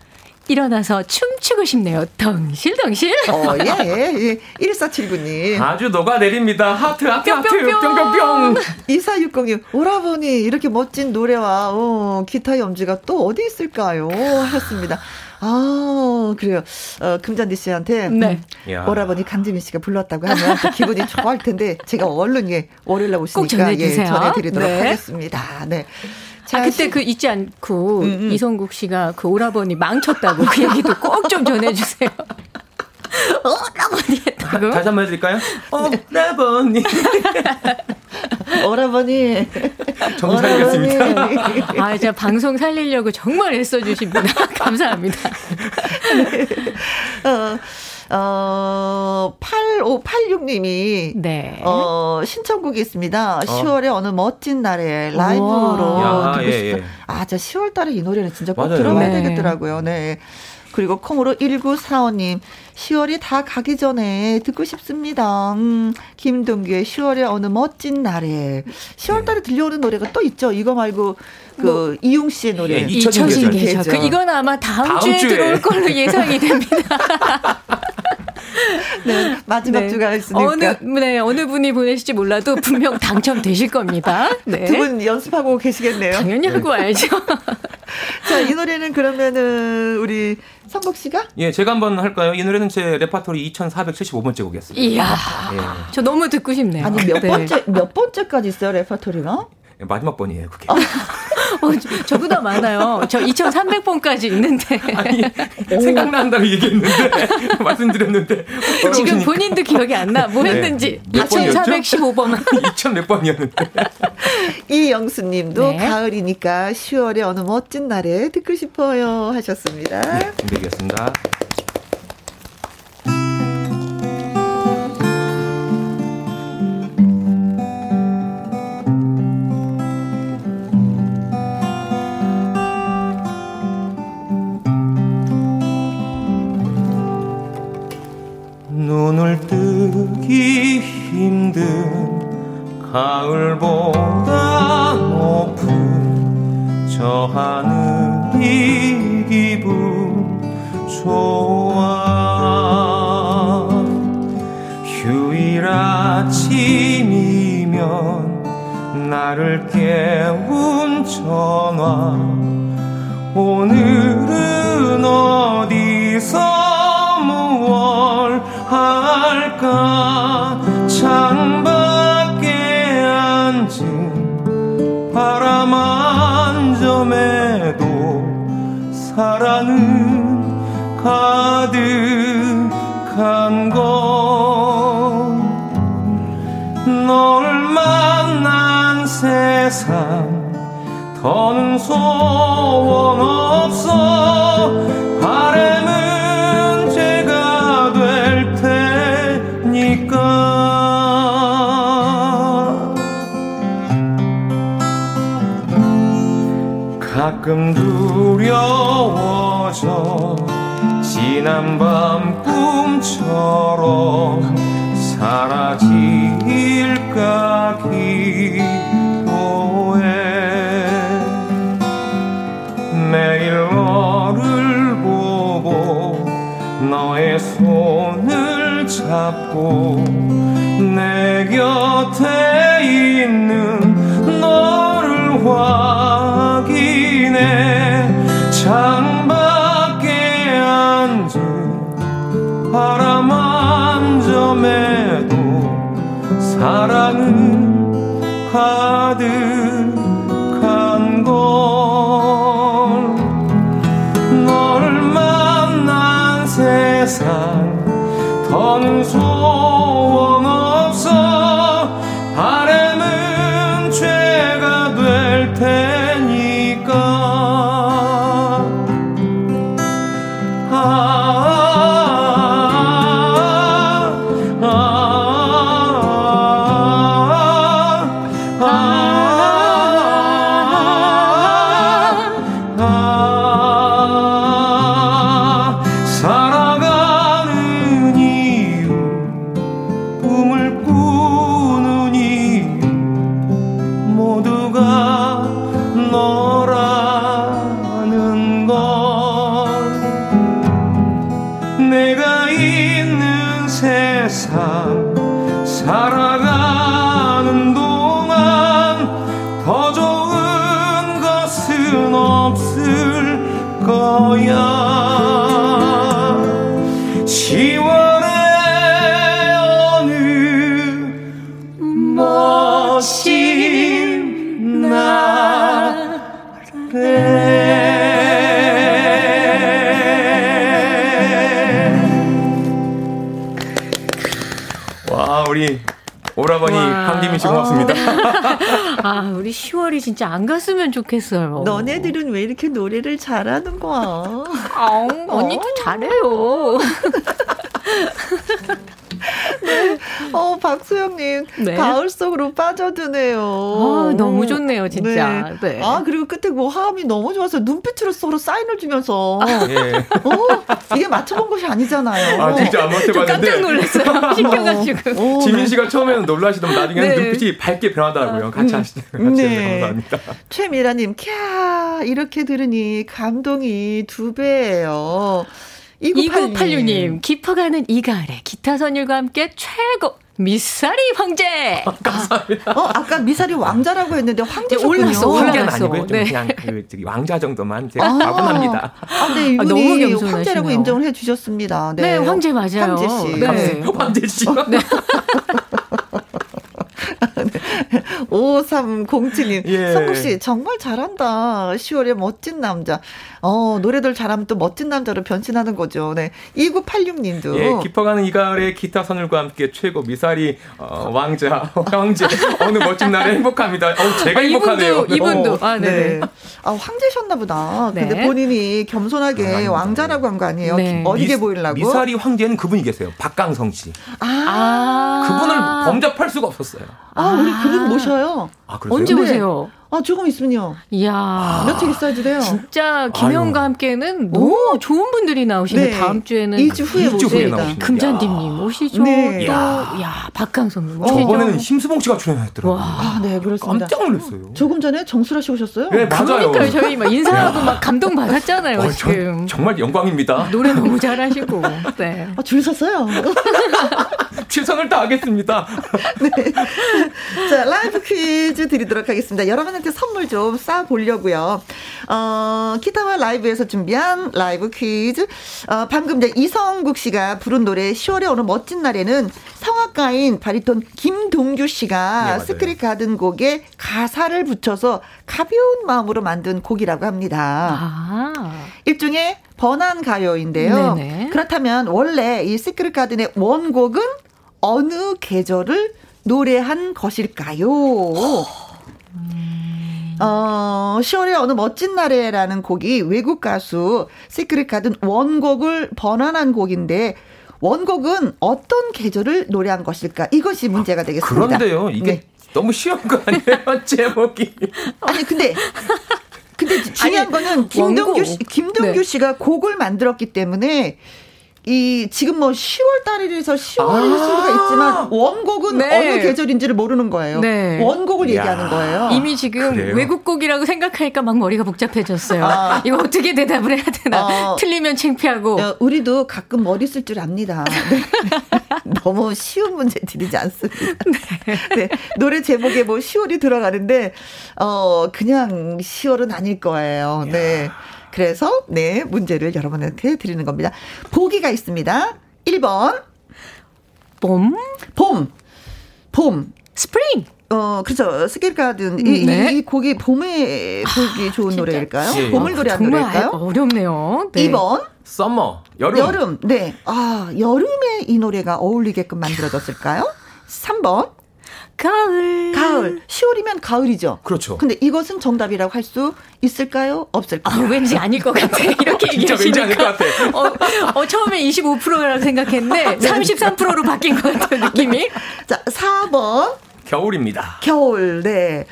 H: 일어나서 춤추고 싶네요. 덩실덩실.
A: 어, 예, 예. 1479님.
E: 아주 녹아내립니다. 하트 하트 하트
H: 뿅뿅뿅.
E: 뿅뿅뿅.
A: 2460님, 오라버니, 이렇게 멋진 노래와, 어, 기타 연주가 또 어디 있을까요? 하셨습니다. 아, 그래요. 어, 금잔디 씨한테.
H: 네.
A: 음,
E: 야.
A: 오라버니 강지민 씨가 불렀다고 하면 또 기분이 좋아할 텐데, 제가 얼른 예, 월요일 날 오시니까
H: 전해주세요.
A: 예, 전해드리도록
H: 네.
A: 하겠습니다. 네. 자,
H: 아, 그때
A: 시-
H: 그 잊지 않고
A: 음, 음.
H: 이성국 씨가 그 오라버니 망쳤다고 그 얘기도 꼭 좀 전해주세요. 오라버니 했다고?
E: 다시 한번 해드릴까요? 어, 라버니.
A: 오라버니.
E: 정신 차리겠습니다.
A: 오라버니.
H: 아, 진짜 방송 살리려고 정말 애써주십니다. 감사합니다.
A: 어, 어, 8586님이
H: 네.
A: 어, 신청곡이 있습니다. 10월에 어느 멋진 날에 라이브로.
E: 야,
A: 듣고
E: 예,
A: 싶어요.
E: 예.
A: 아, 저 10월 달에 이 노래는 진짜 꼭
E: 맞아요.
A: 들어봐야
H: 네.
A: 되겠더라고요. 네. 그리고 콩으로 1945님, 10월이 다 가기 전에 듣고 싶습니다. 음, 김동규의 10월의 어느 멋진 날에. 10월 달에 들려오는 노래가 또 있죠. 이거 말고, 그, 이용 씨의 노래.
E: 예, 잊혀진 계절.
H: 계절. 그 이건 아마 다음,
E: 다음
H: 주에,
E: 주에.
H: 들어올 걸로 예상이 됩니다.
A: 네, 마지막
H: 네.
A: 주가 있으니까.
H: 어느 네 어느 분이 보내실지 몰라도 분명 당첨되실 겁니다. 네.
A: 두 분 연습하고 계시겠네요.
H: 당연히 하고 와야죠.
A: 자, 이 노래는 그러면은 우리 성국 씨가
E: 예, 제가 한번 할까요? 이 노래는 제 레파토리 2,475번째 곡이었습니다.
H: 이야,
E: 예.
H: 저 너무 듣고 싶네요.
A: 아니 몇
H: 네.
A: 번째 몇 번째까지 있어요 레퍼토리가?
E: 예, 마지막 번이에요, 그게.
H: 어, 저- 저보다 많아요. 저 2,300번까지 있는데
E: 아니, 생각난다고 얘기했는데, 말씀드렸는데,
H: 지금 본인도 기억이 안 나. 뭐
E: 네.
H: 했는지
E: 몇 번이었죠?
H: 2,415번만.
E: 2,000몇 번이었는데.
A: 이영수 님도
H: 네.
A: 가을이니까 10월에 어느 멋진 날에 듣고 싶어요 하셨습니다.
E: 네, 준비하겠습니다. 날에 와 우리 오라버니
H: 와.
E: 황기민 씨 고맙습니다.
H: 아, 우리 10월이 진짜 안 갔으면 좋겠어요.
A: 너네들은 왜 이렇게 노래를 잘하는 거야?
H: 아, 언니도 잘해요.
A: 어, 박소영님,
H: 네.
A: 가을 속으로 빠져드네요.
H: 아, 너무 좋네요, 진짜. 네.
A: 아, 그리고 끝에 뭐 화음이 너무 좋아서 눈빛으로 서로 사인을 주면서.
E: 예.
A: 어, 이게 맞춰본 것이 아니잖아요.
E: 아 진짜
H: 안좀 깜짝
E: 맞춰봤는데
H: 놀랐어요. 신기해가지고.
A: 어,
E: 지민 씨가 처음에는 놀라시던 나중에는
H: 네.
E: 눈빛이 밝게 변하더라고요. 같이 하시는 같이
A: 네.
E: 감사합니다.
A: 최미라님, 캬, 이렇게 들으니 감동이 두 배예요.
H: 2986님, 깊어가는 이 가을에 기타 선율과 함께 최고! 미사리 황제!
A: 어, 아까 미사리 왕자라고 했는데 황제셨군요.
H: 올랐어, 올랐어.
E: 황제는 아니고요. 좀
H: 네.
E: 그냥 그 저기 왕자 정도만 제가 과분합니다.
A: 아, 네,
H: 아,
A: 이분이
H: 너무 겸손하시네요.
A: 황제라고 인정을 해주셨습니다.
H: 네, 황제 맞아요.
A: 황제 씨.
H: 네.
E: 황제 씨.
A: 5307님.
E: 예.
A: 성국 씨, 정말 잘한다. 10월에 멋진 남자. 어, 노래들 잘하면 또 멋진 남자로 변신하는 거죠. 네. 2986님도.
E: 예, 깊어가는 이 가을에 기타 선율과 함께 최고 미사리 어, 왕자 황제 어느 멋진 날에 행복합니다. 어, 제가
H: 아,
E: 행복하네요.
H: 이분도, 이분도. 아, 네 네.
A: 아, 황제셨나 보다.
H: 네.
A: 근데 본인이 겸손하게
E: 아닙니다.
A: 왕자라고 한 거 아니에요?
H: 네.
A: 어리게
E: 미-
A: 보이려고.
E: 미사리 황제는 그분이 계세요. 박강성 씨.
H: 아.
E: 그분을 범접할 수가 없었어요.
A: 아, 우리 그분 모셔요.
E: 아, 그러세요?
H: 언제
A: 네.
H: 오세요?
A: 아, 조금 있으면요.
H: 이야.
A: 며칠 있어야 돼요.
H: 진짜 김혜원과. 함께는 너무 좋은 분들이 나오시는데
A: 네.
H: 다음 주에는
A: 2주 후에 모십니다.
H: 금잔디님 오시죠.
A: 네.
H: 또,
E: 야.
H: 야, 박강성님 오시죠.
E: 저번에는 심수봉 씨가 출연했더라고요.
H: 와.
A: 아, 네, 그렇습니다.
E: 깜짝 놀랐어요.
A: 조금 전에 정수라 씨 오셨어요?
E: 네, 맞아요.
H: 그러니까요. 저희 막 인사하고 막 감동 받았잖아요,
E: 어,
H: 지금.
E: 전, 정말 영광입니다.
H: 노래 너무 잘하시고. 네.
A: 아, 줄 섰어요.
E: 최선을 다하겠습니다.
A: 자, 라이브 퀴즈 드리도록 하겠습니다. 여러분한테 선물 좀 쏴보려고요. 어, 기타와 라이브에서 준비한 라이브 퀴즈. 어, 방금 전 이성국 씨가 부른 노래 10월의 어느 멋진 날에는 성악가인 바리톤 김동규
E: 네,
A: 씨가
E: 맞아요.
A: 시크릿 가든 곡에 가사를 붙여서 가벼운 마음으로 만든 곡이라고 합니다.
H: 아.
A: 일종의 번안 가요인데요.
H: 네네.
A: 그렇다면 원래 이 시크릿 가든의 원곡은 어느 계절을 노래한 것일까요? 어, 10월의 어느 멋진 날에라는 곡이 외국 가수 시크릿 가든 원곡을 번안한 곡인데 원곡은 어떤 계절을 노래한 것일까? 이것이 문제가 되겠습니다.
E: 그런데요, 이게
A: 네.
E: 너무 쉬운 거 아니에요? 제목이.
A: 아니 근데 근데 중요한 거는 김동규. 씨, 김동규
H: 네.
A: 씨가 곡을 만들었기 때문에 이 지금 뭐 10월 달이라서 10월일
E: 아.
A: 수가 있지만 원곡은
H: 네.
A: 어느 계절인지를 모르는 거예요.
H: 네.
A: 원곡을
E: 야.
A: 얘기하는 거예요.
H: 이미 지금
E: 그래요?
H: 외국곡이라고 생각하니까 막 머리가 복잡해졌어요.
A: 아.
H: 이거 어떻게 대답을 해야 되나.
A: 어.
H: 틀리면 창피하고.
A: 어, 우리도 가끔 머리 쓸 줄 압니다. 네. 너무 쉬운 문제 드리지 않습니다. 네. 노래 제목에 뭐 10월이 들어가는데, 어, 그냥 10월은 아닐 거예요. 네. 그래서, 네, 문제를 여러분한테 드리는 겁니다. 보기가 있습니다. 1번,
H: 봄?
A: 봄. 봄.
H: 스프링!
A: 어, 그렇죠. 시크릿 가든. 이,
H: 네.
A: 이, 이 곡이 봄에 부르기 좋은
H: 진짜.
A: 노래일까요?
E: 예.
A: 봄을
H: 아,
A: 노래한
H: 정말
A: 노래일까요?
H: 어렵네요. 네.
A: 2번,
E: summer, 여름.
A: 여름. 네. 아, 여름에 이 노래가 어울리게끔 만들어졌을까요? 3번.
H: 가을.
A: 가을. 10월이면 가을이죠.
E: 그렇죠.
A: 근데 이것은 정답이라고 할 수 있을까요?
H: 아,
A: 없을까요?
H: 왠지 아닐 것 같아. 이렇게
E: 진짜 왠지 아닐. 것 같아.
H: 어, 어, 처음에 25%라고 생각했는데 33%로 바뀐 것 같아요, 느낌이.
A: 자, 4번.
E: 겨울입니다.
A: 겨울. 네.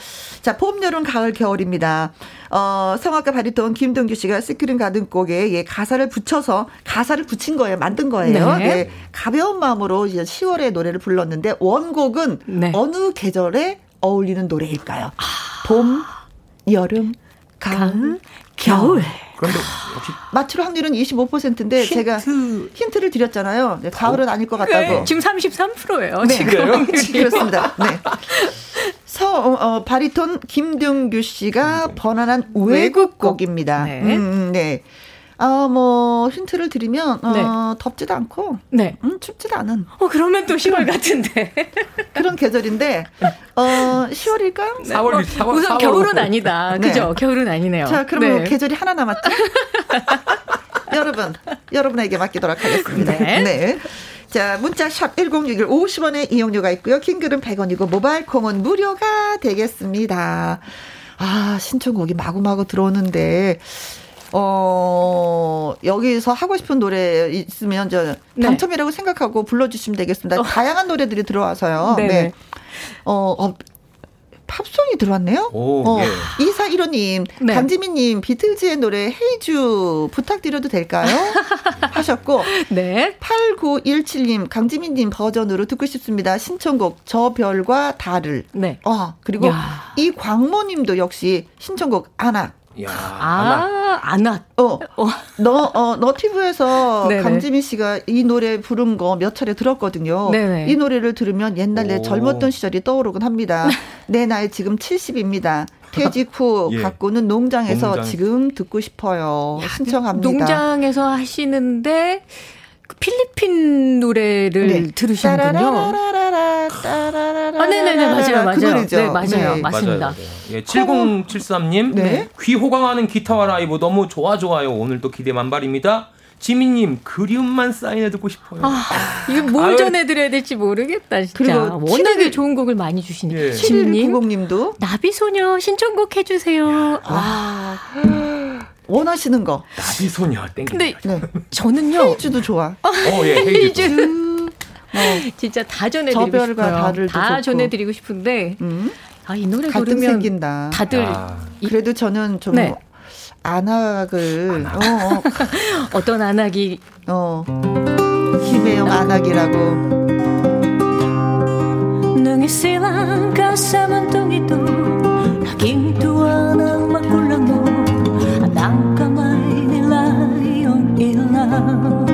A: 자, 봄, 여름, 가을, 겨울입니다. 어, 성악가 바리톤 김동규 씨가 시크릿 가든 곡에 예, 가사를 붙여서 가사를 붙인 거예요. 만든 거예요.
H: 네.
A: 네. 가벼운 마음으로 이제 10월에 노래를 불렀는데 원곡은
H: 네.
A: 어느 계절에 어울리는 노래일까요? 봄, 여름, 가을,
H: 겨울.
E: 그런데 역시
A: 맞출 확률은 25%인데 제가 힌트를 드렸잖아요. 네, 가을은 아닐 것 같다고.
H: 네, 지금 33%예요.
A: 네,
H: 지금.
A: 그렇습니다. 네. 서 어, 어, 바리톤 김동규 씨가 번안한 외국곡입니다.
H: 네.
A: 음, 음, 네. 아, 뭐 힌트를 드리면 어,
H: 네.
A: 덥지도 않고
H: 네.
A: 음, 춥지도 않은
H: 어, 그러면 또 10월 같은데.
A: 그런 계절인데 어, 10월일까요?
E: 4월 4월
H: 우선 겨울은 아니다.
A: 네.
H: 그죠? 겨울은 아니네요.
A: 자, 그러면
H: 네.
A: 계절이 하나 남았죠? 여러분, 여러분에게 맡기도록 하겠습니다.
H: 네.
A: 네. 자, 문자 샵 1061 50원의 이용료가 있고요. 킹글은 100원이고 모바일 콩은 무료가 되겠습니다. 아, 신청곡이 마구마구 들어오는데 어, 여기서 하고 싶은 노래 있으면 저
H: 네.
A: 당첨이라고 생각하고 불러주시면 되겠습니다. 다양한 노래들이 들어와서요.
H: 네.
A: 네. 어, 어, 팝송이 들어왔네요.
E: 오,
A: 어,
E: 예.
A: 이사 1호님,
H: 네.
A: 강지민님, 비틀즈의 노래 헤이주 부탁드려도 될까요? 하셨고,
H: 네.
A: 8917님, 강지민님 버전으로 듣고 싶습니다. 신청곡, 저 별과 달을.
H: 네.
A: 어, 그리고
H: 야.
A: 이 광모님도 역시 신청곡, 아나.
E: 야,
H: 아, 안아.
A: 어, 너, 어, 너티브에서. 강지민 씨가 이 노래 부른 거 몇 차례 들었거든요.
H: 네네.
A: 이 노래를 들으면 옛날 내
E: 오.
A: 젊었던 시절이 떠오르곤 합니다. 내 나이 지금 70입니다. 퇴직 후
E: 예.
A: 가꾸는 농장에서
E: 농장.
A: 지금 듣고 싶어요. 신청합니다.
H: 농장에서 하시는데 그 필리핀 노래를
A: 네. 따라라라라라.
H: 아, 네네네, 맞아요, 맞아요.
A: 그 노래죠.
H: 네, 맞아요.
A: 네.
H: 맞- 맞습니다.
E: 맞아요, 맞아요. 예, 7073님,
A: 네.
E: 귀 호강하는 기타와 라이브 너무 좋아 좋아요. 오늘 도 기대 만발입니다. 지민님 그리움만 사인해 듣고 싶어요.
H: 아, 이거 뭘
E: 아유.
H: 전해드려야 될지 모르겠다, 진짜.
A: 그리고
H: 워낙에
A: 칠일-
H: 좋은 곡을 많이 주시니까.
E: 예.
A: 7190님도
H: 나비소녀 신청곡 해주세요. 아,
A: 원하시는 거.
E: 나비 소녀 땡기.
H: 근데
A: 네.
H: 저는요,
A: 헤이즈도 좋아.
E: 어, 예, 헤이즈.
H: 헤이즈. 진짜 다 전해드리고 싶어요. 다
A: 좋고.
H: 전해드리고 싶은데,
A: 음.
H: 아, 이 노래 부르면
A: 생긴다.
H: 다들
E: 아.
A: 그래도 저는 좀
H: 네.
A: 안악을 어,
H: 어 떤 안악이
A: 어, 어. 김혜영 안악이라고
C: Nangisilang kasama ito Laging tuwa ng magulang down.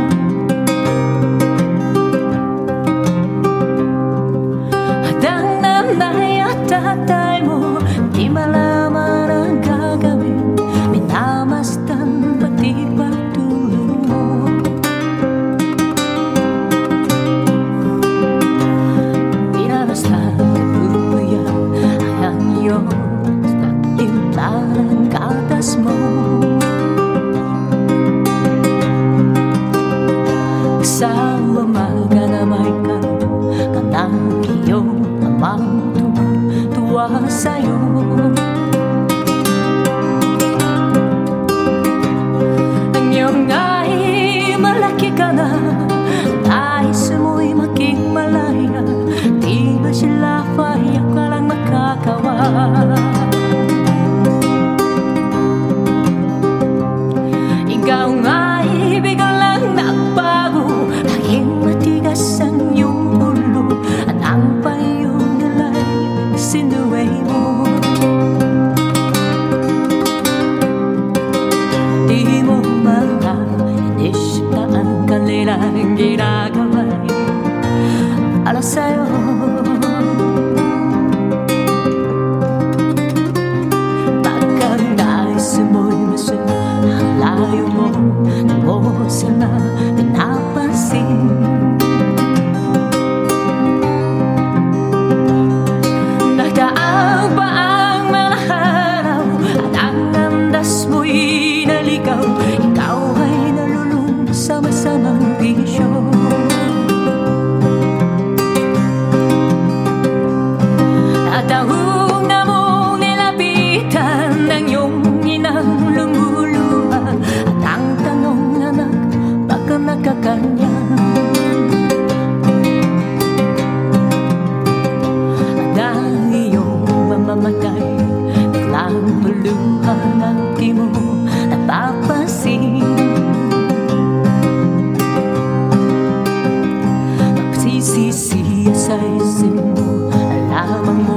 C: sa isip mo Alaman mo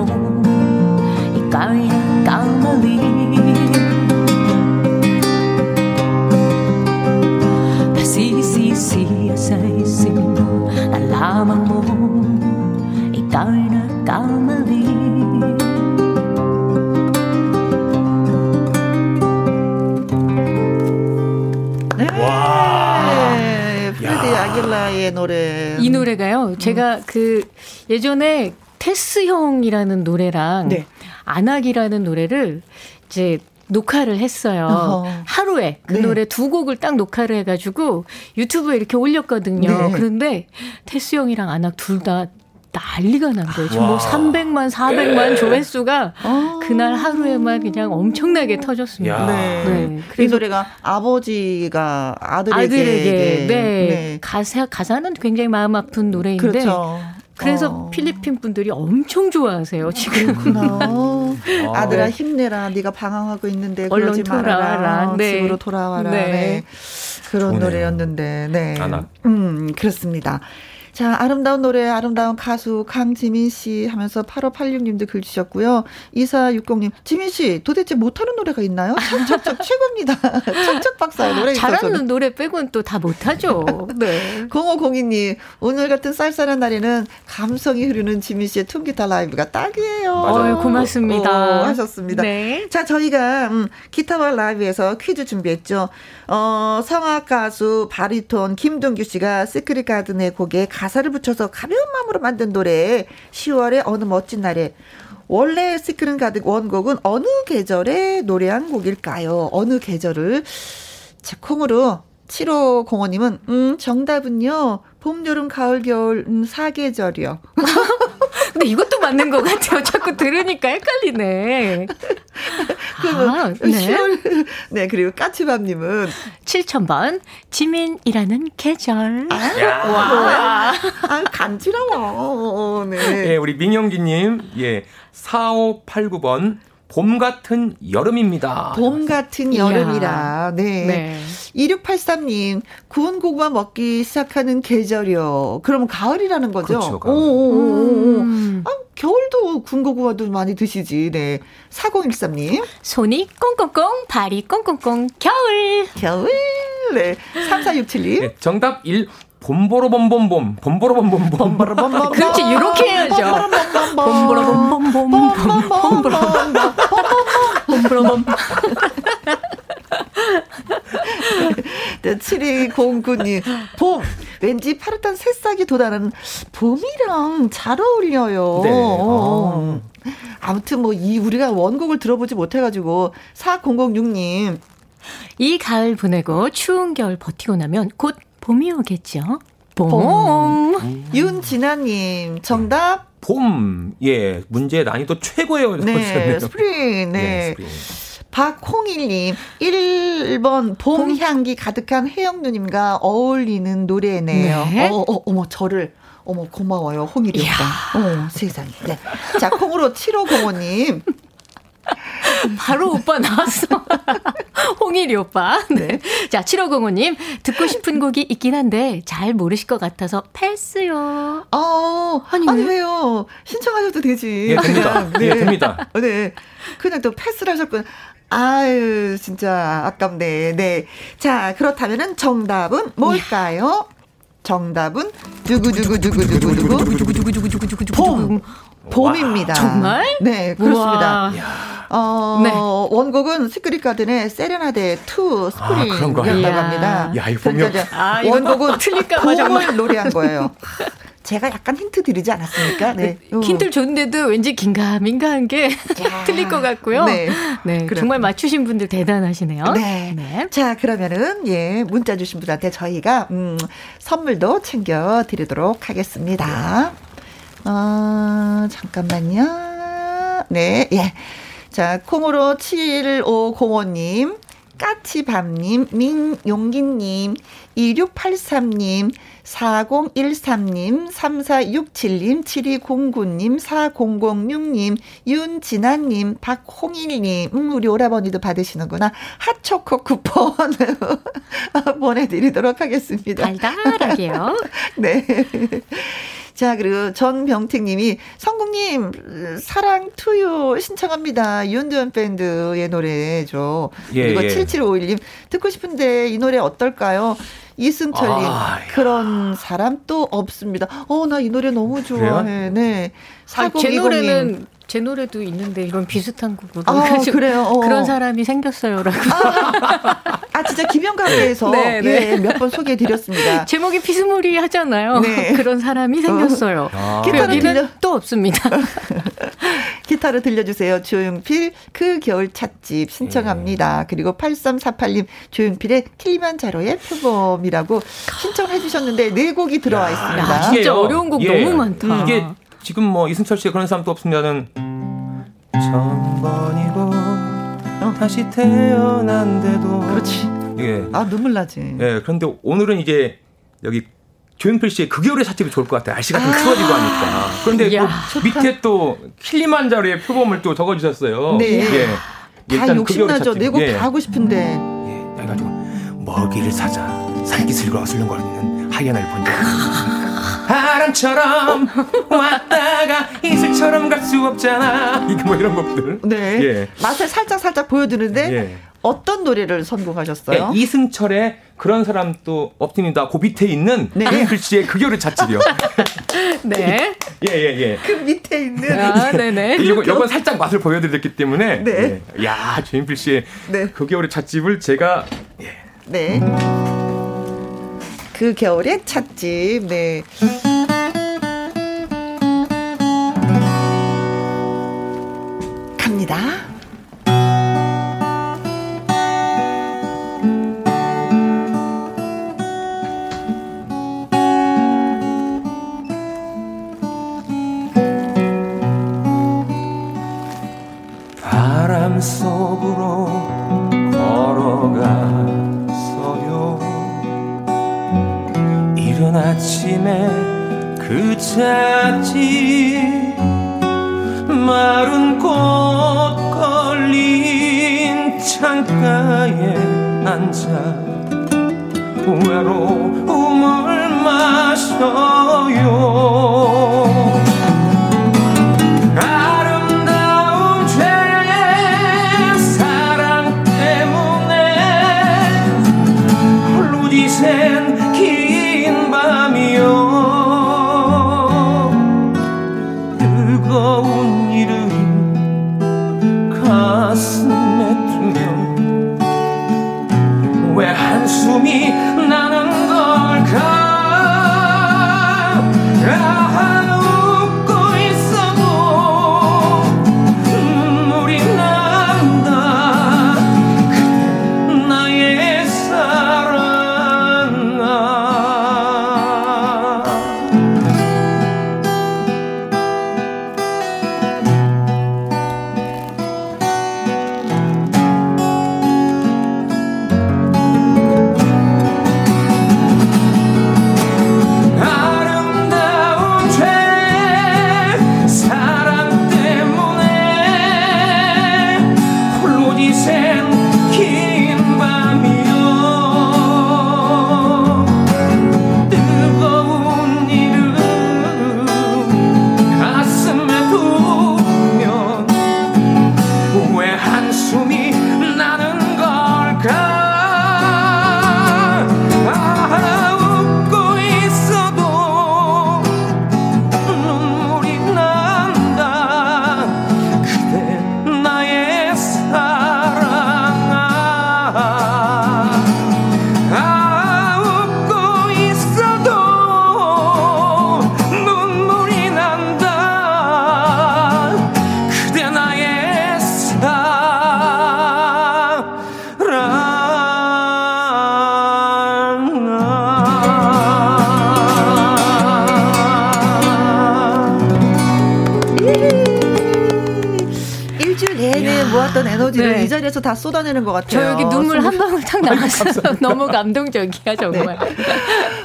C: Ikaw'y nagkamali Nasisisi sa isip mo Alaman mo Ikaw'y nagkamali
A: Wow! 아길라의 노래.
H: 이 노래가요. 제가 그 예전에 테스 형이라는 노래랑
A: 네.
H: 안악이라는 노래를 이제 녹화를 했어요.
A: 어허.
H: 하루에 그
A: 네.
H: 노래 두 곡을 딱 녹화를 해가지고 유튜브에 이렇게 올렸거든요.
A: 네.
H: 그런데 테스 형이랑 안악 둘 다 난리가 난 거예요. 지금 뭐
E: 와.
H: 300만, 400만 조회수가
A: 아.
H: 그날 하루에만 그냥 엄청나게 터졌습니다.
E: 야.
A: 네.
H: 네.
A: 이
H: 그래서
A: 노래가 아버지가 아들에게
H: 아들에게 네.
A: 네.
H: 가사 가사는 굉장히 마음 아픈 노래인데
A: 그렇죠.
H: 그래서
A: 어.
H: 필리핀 분들이 엄청 좋아하세요 지금.
A: 그렇구나. 아들아
H: 네.
A: 힘내라. 네가 방황하고 있는데
H: 얼른
A: 그러지 말아라.
H: 돌아와라. 네.
A: 집으로 돌아와라.
H: 네.
A: 네. 그런
E: 좋네요.
A: 노래였는데. 네.
E: 아나.
A: 음, 그렇습니다. 자, 아름다운 노래, 아름다운 가수 강지민 씨 하면서 8586님도 글 주셨고요. 2460님, 지민 씨, 도대체 못하는 노래가 있나요? 척척척 최고입니다. 척척 박사의 노래 있어서.
H: 잘하는 노래 빼고는 또 다 못하죠. 네.
A: 0502님, 오늘 같은 쌀쌀한 날에는 감성이 흐르는 지민 씨의 통기타 라이브가 딱이에요.
E: 맞아요.
H: 고맙습니다.
A: 오, 하셨습니다.
H: 네.
A: 자, 저희가 음, 기타와 라이브에서 퀴즈 준비했죠. 어, 성악 가수 바리톤 김동규 씨가 시크릿 가든의 곡에 가사를 붙여서 가벼운 마음으로 만든 노래 10월의 어느 멋진 날에 원래 시크릿 가든 원곡은 어느 계절에 노래한 곡일까요? 어느 계절을 자, 콩으로 7505님은 음, 정답은요. 봄, 여름, 가을, 겨울 음, 사계절이요.
H: 근데 이것도 맞는 것 같아요. 자꾸 들으니까 헷갈리네. 아, 네.
A: 10월 네, 그리고 까치밥님은
H: 7000번 지민이라는 계절.
A: 와, 아, 간지러워. 네.
E: 예, 우리 민영기님, 예, 4589번, 봄 같은 여름입니다.
A: 봄 같은. 여름이라. 네.
H: 네.
A: 2683님, 구운 고구마 먹기 시작하는 계절이요. 그러면 가을이라는 거죠?
E: 그렇죠, 가을.
A: 오 오오오.
H: 음.
A: 아, 겨울도 구운 고구마도 많이 드시지. 네. 4013님,
H: 손이 꽁꽁꽁, 발이 꽁꽁꽁, 겨울.
A: 겨울. 네. 3467님.
E: 예, 정답 1, 봄보로 봄봄봄, 봄보로 봄봄봄.
A: 봄보로 봄봄.
H: 그렇지, 이렇게 해야죠. 봄보로 봄봄봄, 봄보로봄. 봄보로봄.
A: 네, 7209님, 봄. 왠지 파릇한 새싹이 돋아나는 봄이랑 잘 어울려요.
E: 네.
A: 어. 아무튼 뭐, 이, 우리가 원곡을 들어보지 못해가지고, 4006님,
H: 이 가을 보내고 추운 겨울 버티고 나면 곧 봄이 오겠죠. 봄.
A: 봄. 윤진아님, 정답,
E: 봄, 예, 문제 난이도 최고예요.
A: 네. 스프링, 네.
E: 예, 스프링.
A: 박홍일님, 1번 봄 향기 가득한 혜영 누님과 어울리는 노래네요.
H: 네.
A: 어, 어, 어머, 저를. 어머, 고마워요. 홍일이 오빠. 어, 세상에. 네. 자, 콩으로 7505님.
H: 바로 오빠 나왔어. 홍일이 오빠. 네. 자, 7505님. 듣고 싶은 곡이 있긴 한데 잘 모르실 것 같아서 패스요.
A: 어,
H: 아니,
A: 아니,
H: 왜?
A: 왜요? 신청하셔도 되지.
E: 예, 됩니다.
A: 그냥,
E: 예, 됩니다.
A: 네. 그냥 또 패스를 하셨구나. 아유, 진짜 아깝네. 네. 자, 그렇다면은 정답은 뭘까요? 정답은 두구두구두구두구두구 봄. 봄입니다.
H: 정말?
A: 네, 그렇습니다. 어,
H: 네.
A: 원곡은 시크릿 가든의 Serenade to
E: 아.
A: Spring이었다고
H: 이야.
A: 합니다.
E: 야, 이거 보면-
A: 그러니까 이제
H: 아,
A: 원곡은
H: 틀릴까 봐
A: 봄을
H: 정말.
A: 노래한 거예요. 제가 약간 힌트 드리지 않았습니까? 네. 음.
H: 힌트를 줬는데도 왠지 긴가민가한 게 틀릴 것 같고요.
A: 네.
H: 네. 정말 맞추신 분들 대단하시네요.
A: 네.
H: 네.
A: 자, 그러면은, 예, 문자 주신 분한테 저희가, 음, 선물도 챙겨드리도록 하겠습니다. 어, 잠깐만요. 네, 예. 자, 콩으로 7505님, 까치밤님, 민용기님, 2683님, 4013님, 3467님, 7209님, 4006님, 윤진아님, 박홍일님, 음, 우리 오라버니도 받으시는구나. 핫초코 쿠폰 보내드리도록 하겠습니다.
H: 달달하게요.
A: 네. 자, 그리고 전병택님이 성국님 사랑 투유 신청합니다. 윤도현 밴드의 노래죠.
E: 예,
A: 그리고
E: 예.
A: 7751님 듣고 싶은데 이 노래 어떨까요? 이승철님
E: 아,
A: 그런 사람 또 없습니다. 어, 나 이 노래 너무 좋아해. 네.
H: 아, 제
A: 4020님.
H: 노래는 제 노래도 있는데 이건 비슷한 거고.
A: 아, 그래요? 어.
H: 그런 사람이 생겼어요라고.
A: 아, 진짜 김영감에서
H: 네, 네.
A: 예, 몇 번 소개해 드렸습니다.
H: 제목이 피스무리 하잖아요.
A: 네.
H: 그런 사람이 생겼어요.
E: 아.
H: 그
A: 기타는 들려-
H: 또 없습니다.
A: 기타를 들려주세요. 조용필 그 겨울 찻집 신청합니다. 그리고 8348님 조용필의 킬리만자로의 표범이라고 신청해 주셨는데 네 곡이 들어와 있습니다.
H: 야, 진짜
E: 이게요.
H: 어려운 곡 너무 많다.
E: 이게 지금 뭐 이승철 씨의 그런 사람도 없으면은 천번이고 다시 태어난데도
A: 그렇지.
E: 예.
A: 아 눈물 나지.
E: 예. 그런데 오늘은 이제 여기 조용필 씨의 그 겨울의 찻집이 좋을 것 같아요. 날씨가 좀 추워지고 하니까. 그런데
H: 이야,
E: 또 밑에 또 킬리만자로의 표범을 또 적어주셨어요.
A: 네.
E: 예. 다그 겨울의
A: 욕심나죠.
E: 찻집.
A: 네곡다
E: 예.
A: 하고 싶은데.
E: 예, 해가지고 먹이를 사자 살기슬과 술렁거리는 하이에나를 본적 바람처럼 왔다가 이슬처럼 갈 수 없잖아 이게 뭐 이런 곡들
A: 네.
E: 예.
A: 맛을 살짝 살짝 보여드는데
E: 예.
A: 어떤 노래를 선곡하셨어요?
E: 예, 이승철의 그런 사람 또 없습니다 그 밑에 있는
A: 네.
E: 씨의 그 겨울의 찻집이요
H: 네.
E: 예 예 예
A: 그 밑에 있는
H: 아, 네네.
E: 이거 이번 살짝 맛을 보여드렸기 때문에
A: 네.
E: 예. 야 조용필 씨의
A: 네.
E: 그 겨울의 찻집을 제가 예.
A: 네. 그 겨울의 찻집. 네. 갑니다.
E: 그 찻집 마른 꽃 걸린 창가에 앉아 외로움을 마셔요 다
A: 쏟아내는 것 같아요.
H: 저 여기 눈물 한 방울 탁 나왔어요. 너무 감동적이야, 정말.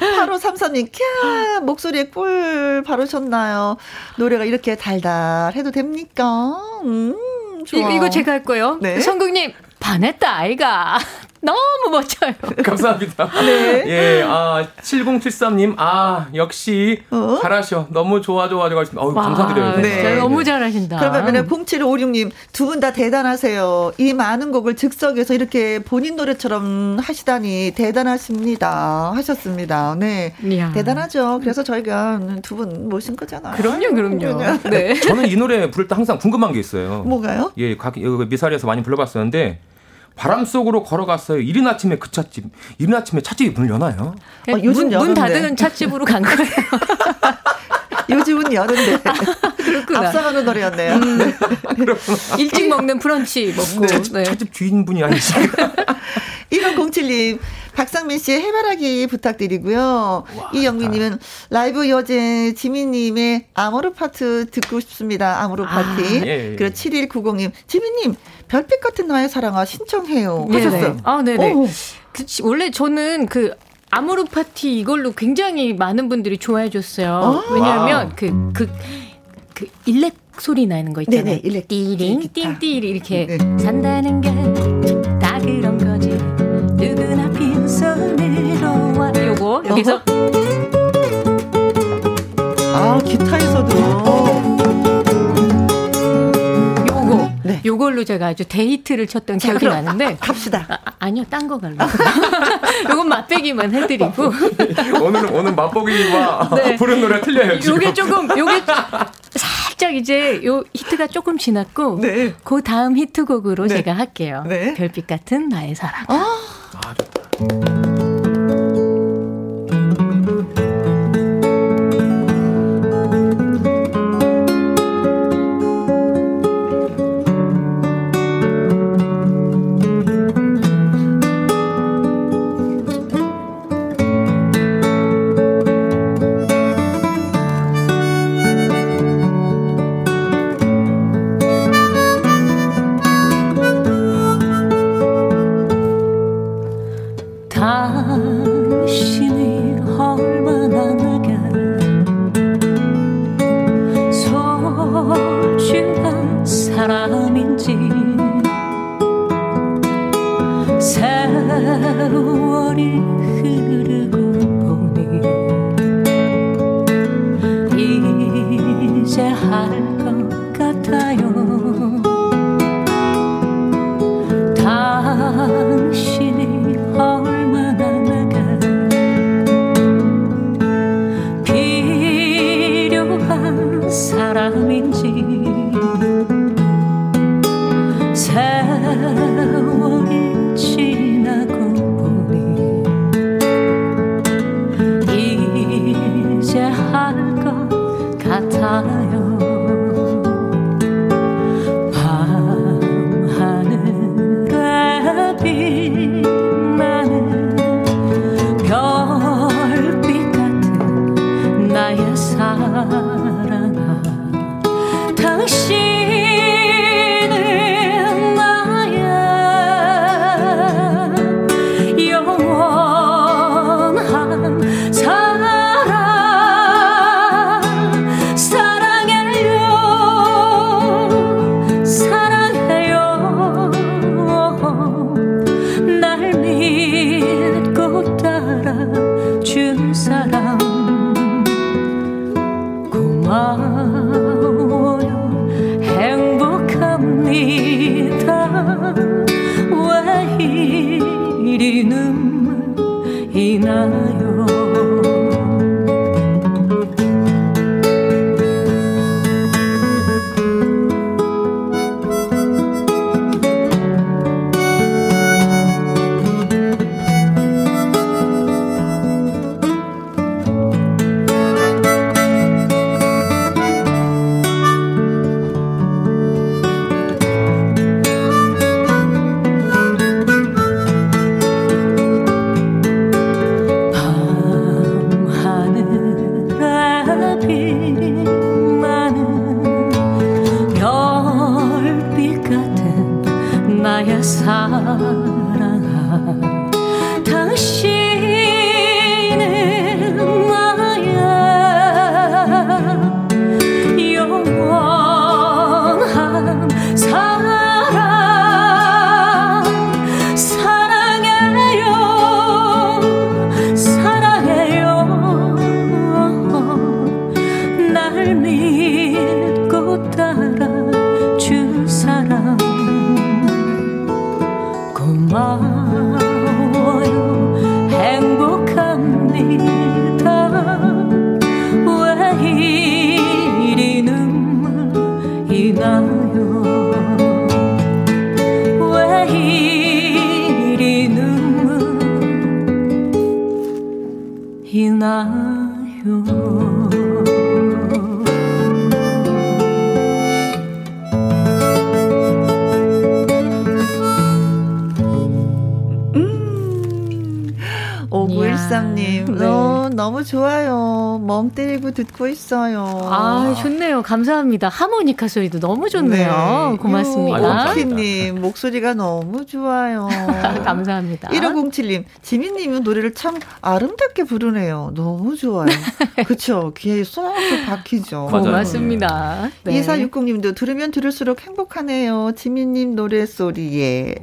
A: 8533님, 캬, 목소리에 꿀 바르셨나요? 노래가 이렇게 달달해도 됩니까? 음, 좋아.
H: 이거, 이거 제가 할 거예요.
A: 네.
H: 성국님, 반했다, 아이가. 너무 멋져요.
E: 감사합니다. 네. 예, 아, 7073님, 아, 역시 어? 잘하셔. 너무 좋아, 좋아, 좋아. 어우, 감사드려요.
H: 네. 네. 너무 잘하신다.
A: 그러면 0756님, 두 분 다 대단하세요. 이 많은 곡을 즉석에서 이렇게 본인 노래처럼 하시다니 대단하십니다. 하셨습니다. 네. 이야. 대단하죠. 그래서 저희가 두 분 모신 거잖아요.
H: 그럼요, 그럼요. 네.
E: 저는 이 노래 부를 때 항상 궁금한 게 있어요.
A: 뭐가요?
E: 예, 각, 미사리에서 많이 불러봤었는데, 바람 속으로 걸어갔어요. 이른 아침에 그 찻집. 이른 아침에 찻집이 문을 여나요?
H: 어, 요즘 문, 문 닫는 찻집으로 간 거예요.
A: 요즘은 여는데. 아, 앞서가는 노래였네요. 음. 네.
H: 일찍 먹는 브런치 먹고. 네.
E: 네. 찻집 주인분이 아니시니까.
A: 1007님, 박상민 씨의 해바라기 부탁드리고요. 이영미님은 라이브 여제 지민님의 아모르 파트 듣고 싶습니다. 아모르 파티. 아, 예, 예. 그리고 7190님, 지민님, 별빛 같은 나의 사랑아 신청해요. 하셨어요.
H: 아, 네네. 그, 원래 저는 그 아모르 파티 이걸로 굉장히 많은 분들이 좋아해 줬어요. 아~ 왜냐하면 그, 그, 그 일렉 소리 나는 거 있잖아요. 네네, 일렉. 띠링, 띵띠리 이렇게 네. 산다는 게 여기서.
A: 아, 기타에서도.
H: 네. 요걸로 제가 아주 대히트를 쳤던 자, 기억이 나는데.
A: 갑시다.
H: 아니요, 딴 걸로. 요건 맛배기만 해드리고.
E: 오늘 오늘 맛보기와 네. 부른 노래 틀려요. 지금.
H: 요게 조금 요게 살짝 이제 요 히트가 조금 지났고. 네. 그 다음 히트곡으로 네. 제가 할게요. 네. 별빛 같은 나의 사랑. 아, 아 좋다.
A: 있어요.
H: 아, 좋네요. 감사합니다. 하모니카 소리도 너무 좋네요. 네. 고맙습니다.
A: 오키님, 목소리가 너무 좋아요.
H: 감사합니다.
A: 1507님, 지민님은 노래를 참 아름답게 부르네요. 너무 좋아요. 그쵸. 귀에 쏙쏙 박히죠.
H: 고맙습니다.
A: 네. 2460님도 들으면 들을수록 행복하네요. 지민님 노래소리에.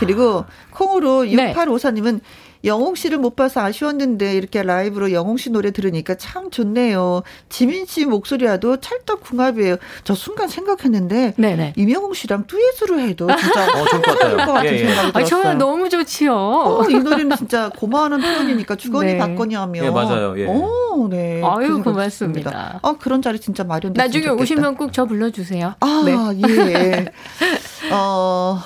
A: 그리고 콩으로 6854님은 영웅 씨를 못 봐서 아쉬웠는데 이렇게 라이브로 영웅 씨 노래 들으니까 참 좋네요. 지민 씨 목소리와도 찰떡 궁합이에요. 저 순간 생각했는데 네네. 임영웅 씨랑 듀엣으로 해도 진짜 어, 좋을 것 같아요. 것 같은 예, 예. 생각이 들었어요. 아,
H: 저는 너무 좋지요. 어,
A: 이 노래는 진짜 고마워하는 표현이니까 주거니 네. 받거니 하면.
E: 예, 맞아요. 예.
A: 오, 네.
H: 아유, 그 고맙습니다.
A: 아, 그런 자리 진짜 마련됐
H: 나중에 오시면 꼭 저 불러주세요.
A: 아, 네. 예. 어,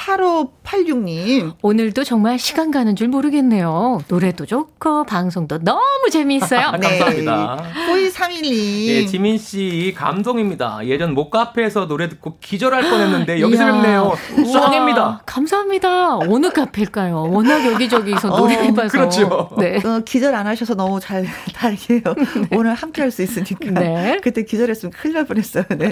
A: 8586님.
H: 오늘도 정말 시간 가는 줄 모르겠네요. 노래도 좋고, 방송도 너무 재미있어요.
E: 네. 감사합니다.
A: 호이 312.
E: 네, 지민 씨, 감동입니다. 예전 목카페에서 노래 듣고 기절할 뻔했는데, 여기서 뵙네요. 짱입니다.
H: 감사합니다. 어느 카페일까요? 워낙 여기저기서 어, 노래해봐서.
E: 그렇죠.
A: 네. 어, 기절 안 하셔서 너무 잘, 다행이에요. 네. 오늘 함께 할 수 있으니까. 네. 그때 기절했으면 큰일 날 뻔했어요. 네.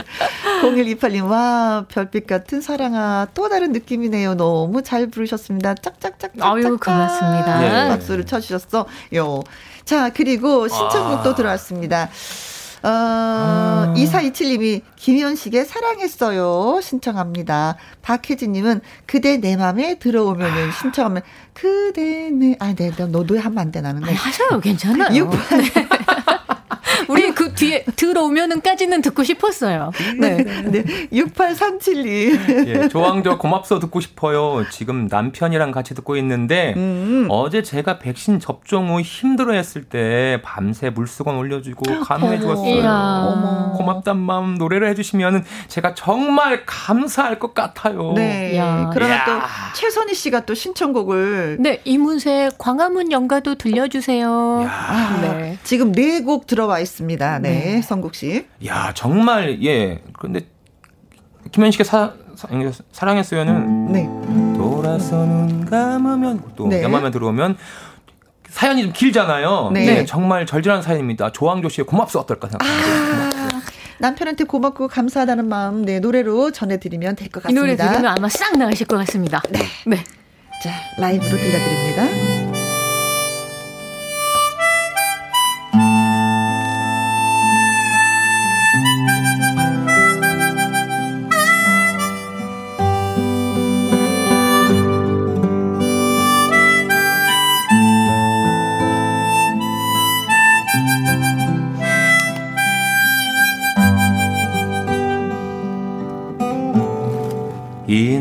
A: 0128님, 와, 별빛 같은 사랑아. 또 다른 느낌 느낌이네요. 너무 잘 부르셨습니다. 짝짝짝.
H: 아유, 고맙습니다.
A: 네. 박수를 쳐주셨어. 요. 자, 그리고 신청곡도 들어왔습니다. 어, 아. 2427님이 김현식의 사랑했어요. 신청합니다. 박혜진님은 그대 내 맘에 들어오면은 신청하면 그대 내, 아, 네, 너도 하면 안 돼, 나는.
H: 네. 하셔요. 괜찮아요. 6 네. 우리 그 뒤에 들어오면은까지는 듣고 싶었어요.
A: 네. 네. 6837님.
E: 예, 조항조 고맙소 듣고 싶어요. 지금 남편이랑 같이 듣고 있는데 음. 어제 제가 백신 접종 후 힘들어 했을 때 밤새 물수건 올려주고 간호해 주었어요. 고맙단 마음 노래를 해주시면 제가 정말 감사할 것 같아요.
A: 네. 야. 그러나 야. 또 최선희 씨가 또 신청곡을
H: 네 이문세 광화문 연가도 들려주세요.
A: 아, 네. 지금 네 곡 들어와 있습니다. 있습니다. 네, 네. 성국 씨.
E: 야, 정말 예. 그런데 김현식의 사, 사 사랑했어요는 네. 돌아서 눈 감으면 또 네. 연마면 들어오면 사연이 좀 길잖아요. 네. 네. 정말 절절한 사연입니다. 조항조 씨의 고맙소 어떨까 생각합니다. 아,
A: 남편한테 고맙고 감사하다는 마음 네 노래로 전해드리면 될 것 같습니다.
H: 이 노래 들으면 아마 싹 나으실 것 같습니다.
A: 네. 네. 자 라이브로 들려드립니다.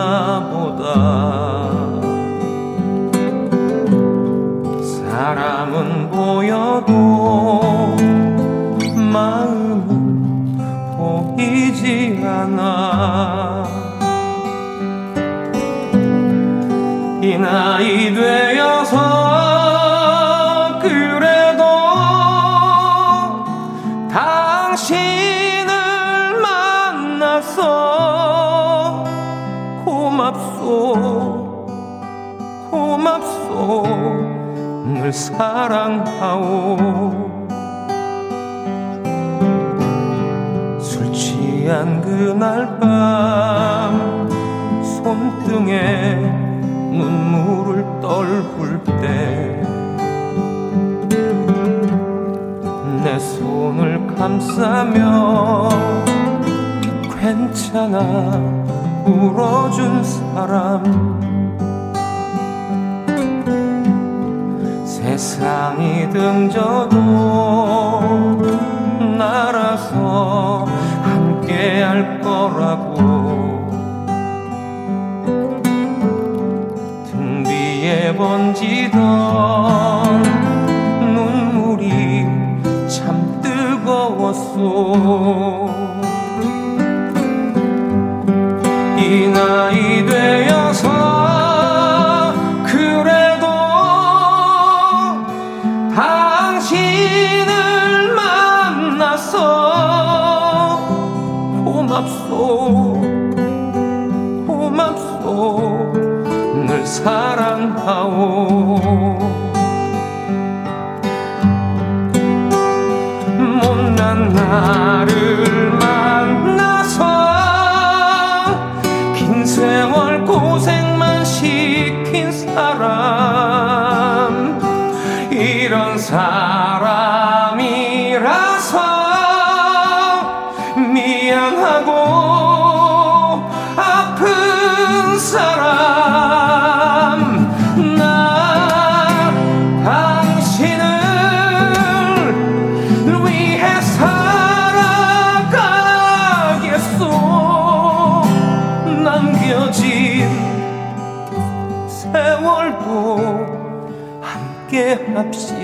G: 모르나 보다. 사람은 보여도 마음은 보이지 않아. 이 나이 되 너를 사랑하오.
E: 술 취한 그날 밤 손등에 눈물을 떨굴 때 내 손을 감싸며 괜찮아 울어준 사람. 세상이 등져도 날아서 함께 할 거라고. 등 뒤에 번지던 눈물이 참 뜨거웠어 이나 못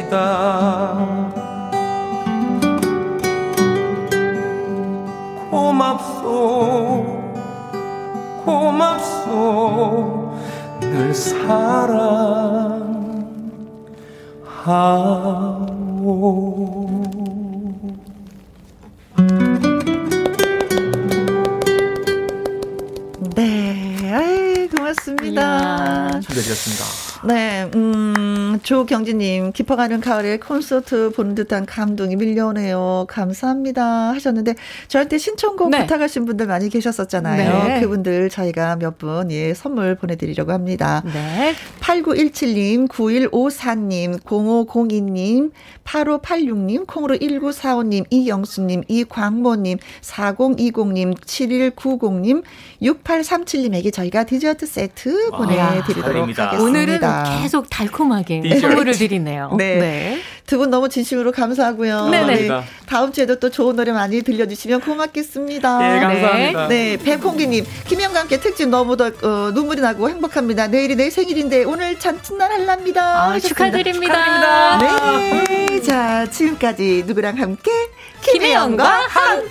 E: 합시다 고맙소 고맙소 늘 사랑하오
A: 네, 아이, 고맙습니다.
J: 준비해드렸습니다.
A: 네, 음, 조경진님, 깊어가는 가을에 콘서트 보는 듯한 감동이 밀려오네요. 감사합니다. 하셨는데, 저한테 신청곡
H: 네.
A: 부탁하신 분들 많이 계셨었잖아요.
H: 네.
A: 그분들 저희가 몇 분, 예, 선물 보내드리려고 합니다.
H: 네.
A: 8917님, 9154님, 0502님, 8586님, 콩으로 1945님, 이영수님, 이광모님, 4020님, 7190님, 6837님에게 저희가 디저트 세트 보내드리도록. 하겠습니다.
H: 오늘은 계속 달콤하게
J: 디저트.
H: 선물을 드리네요.
A: 네. 두 분 너무 진심으로 감사하고요.
H: 네네.
A: 네. 다음 주에도 또 좋은 노래 많이 들려주시면 고맙겠습니다.
J: 네, 감사합니다.
A: 네, 백홍기님, 김영과 함께 특집 너무 더 어, 눈물이 나고 행복합니다. 내일이 내 생일인데 오늘 잔칫날 할랍니다.
H: 아,
A: 하셨습니다.
H: 축하드립니다.
A: 네, 자 지금까지 누구랑 함께
H: 김혜영과
A: 김혜영과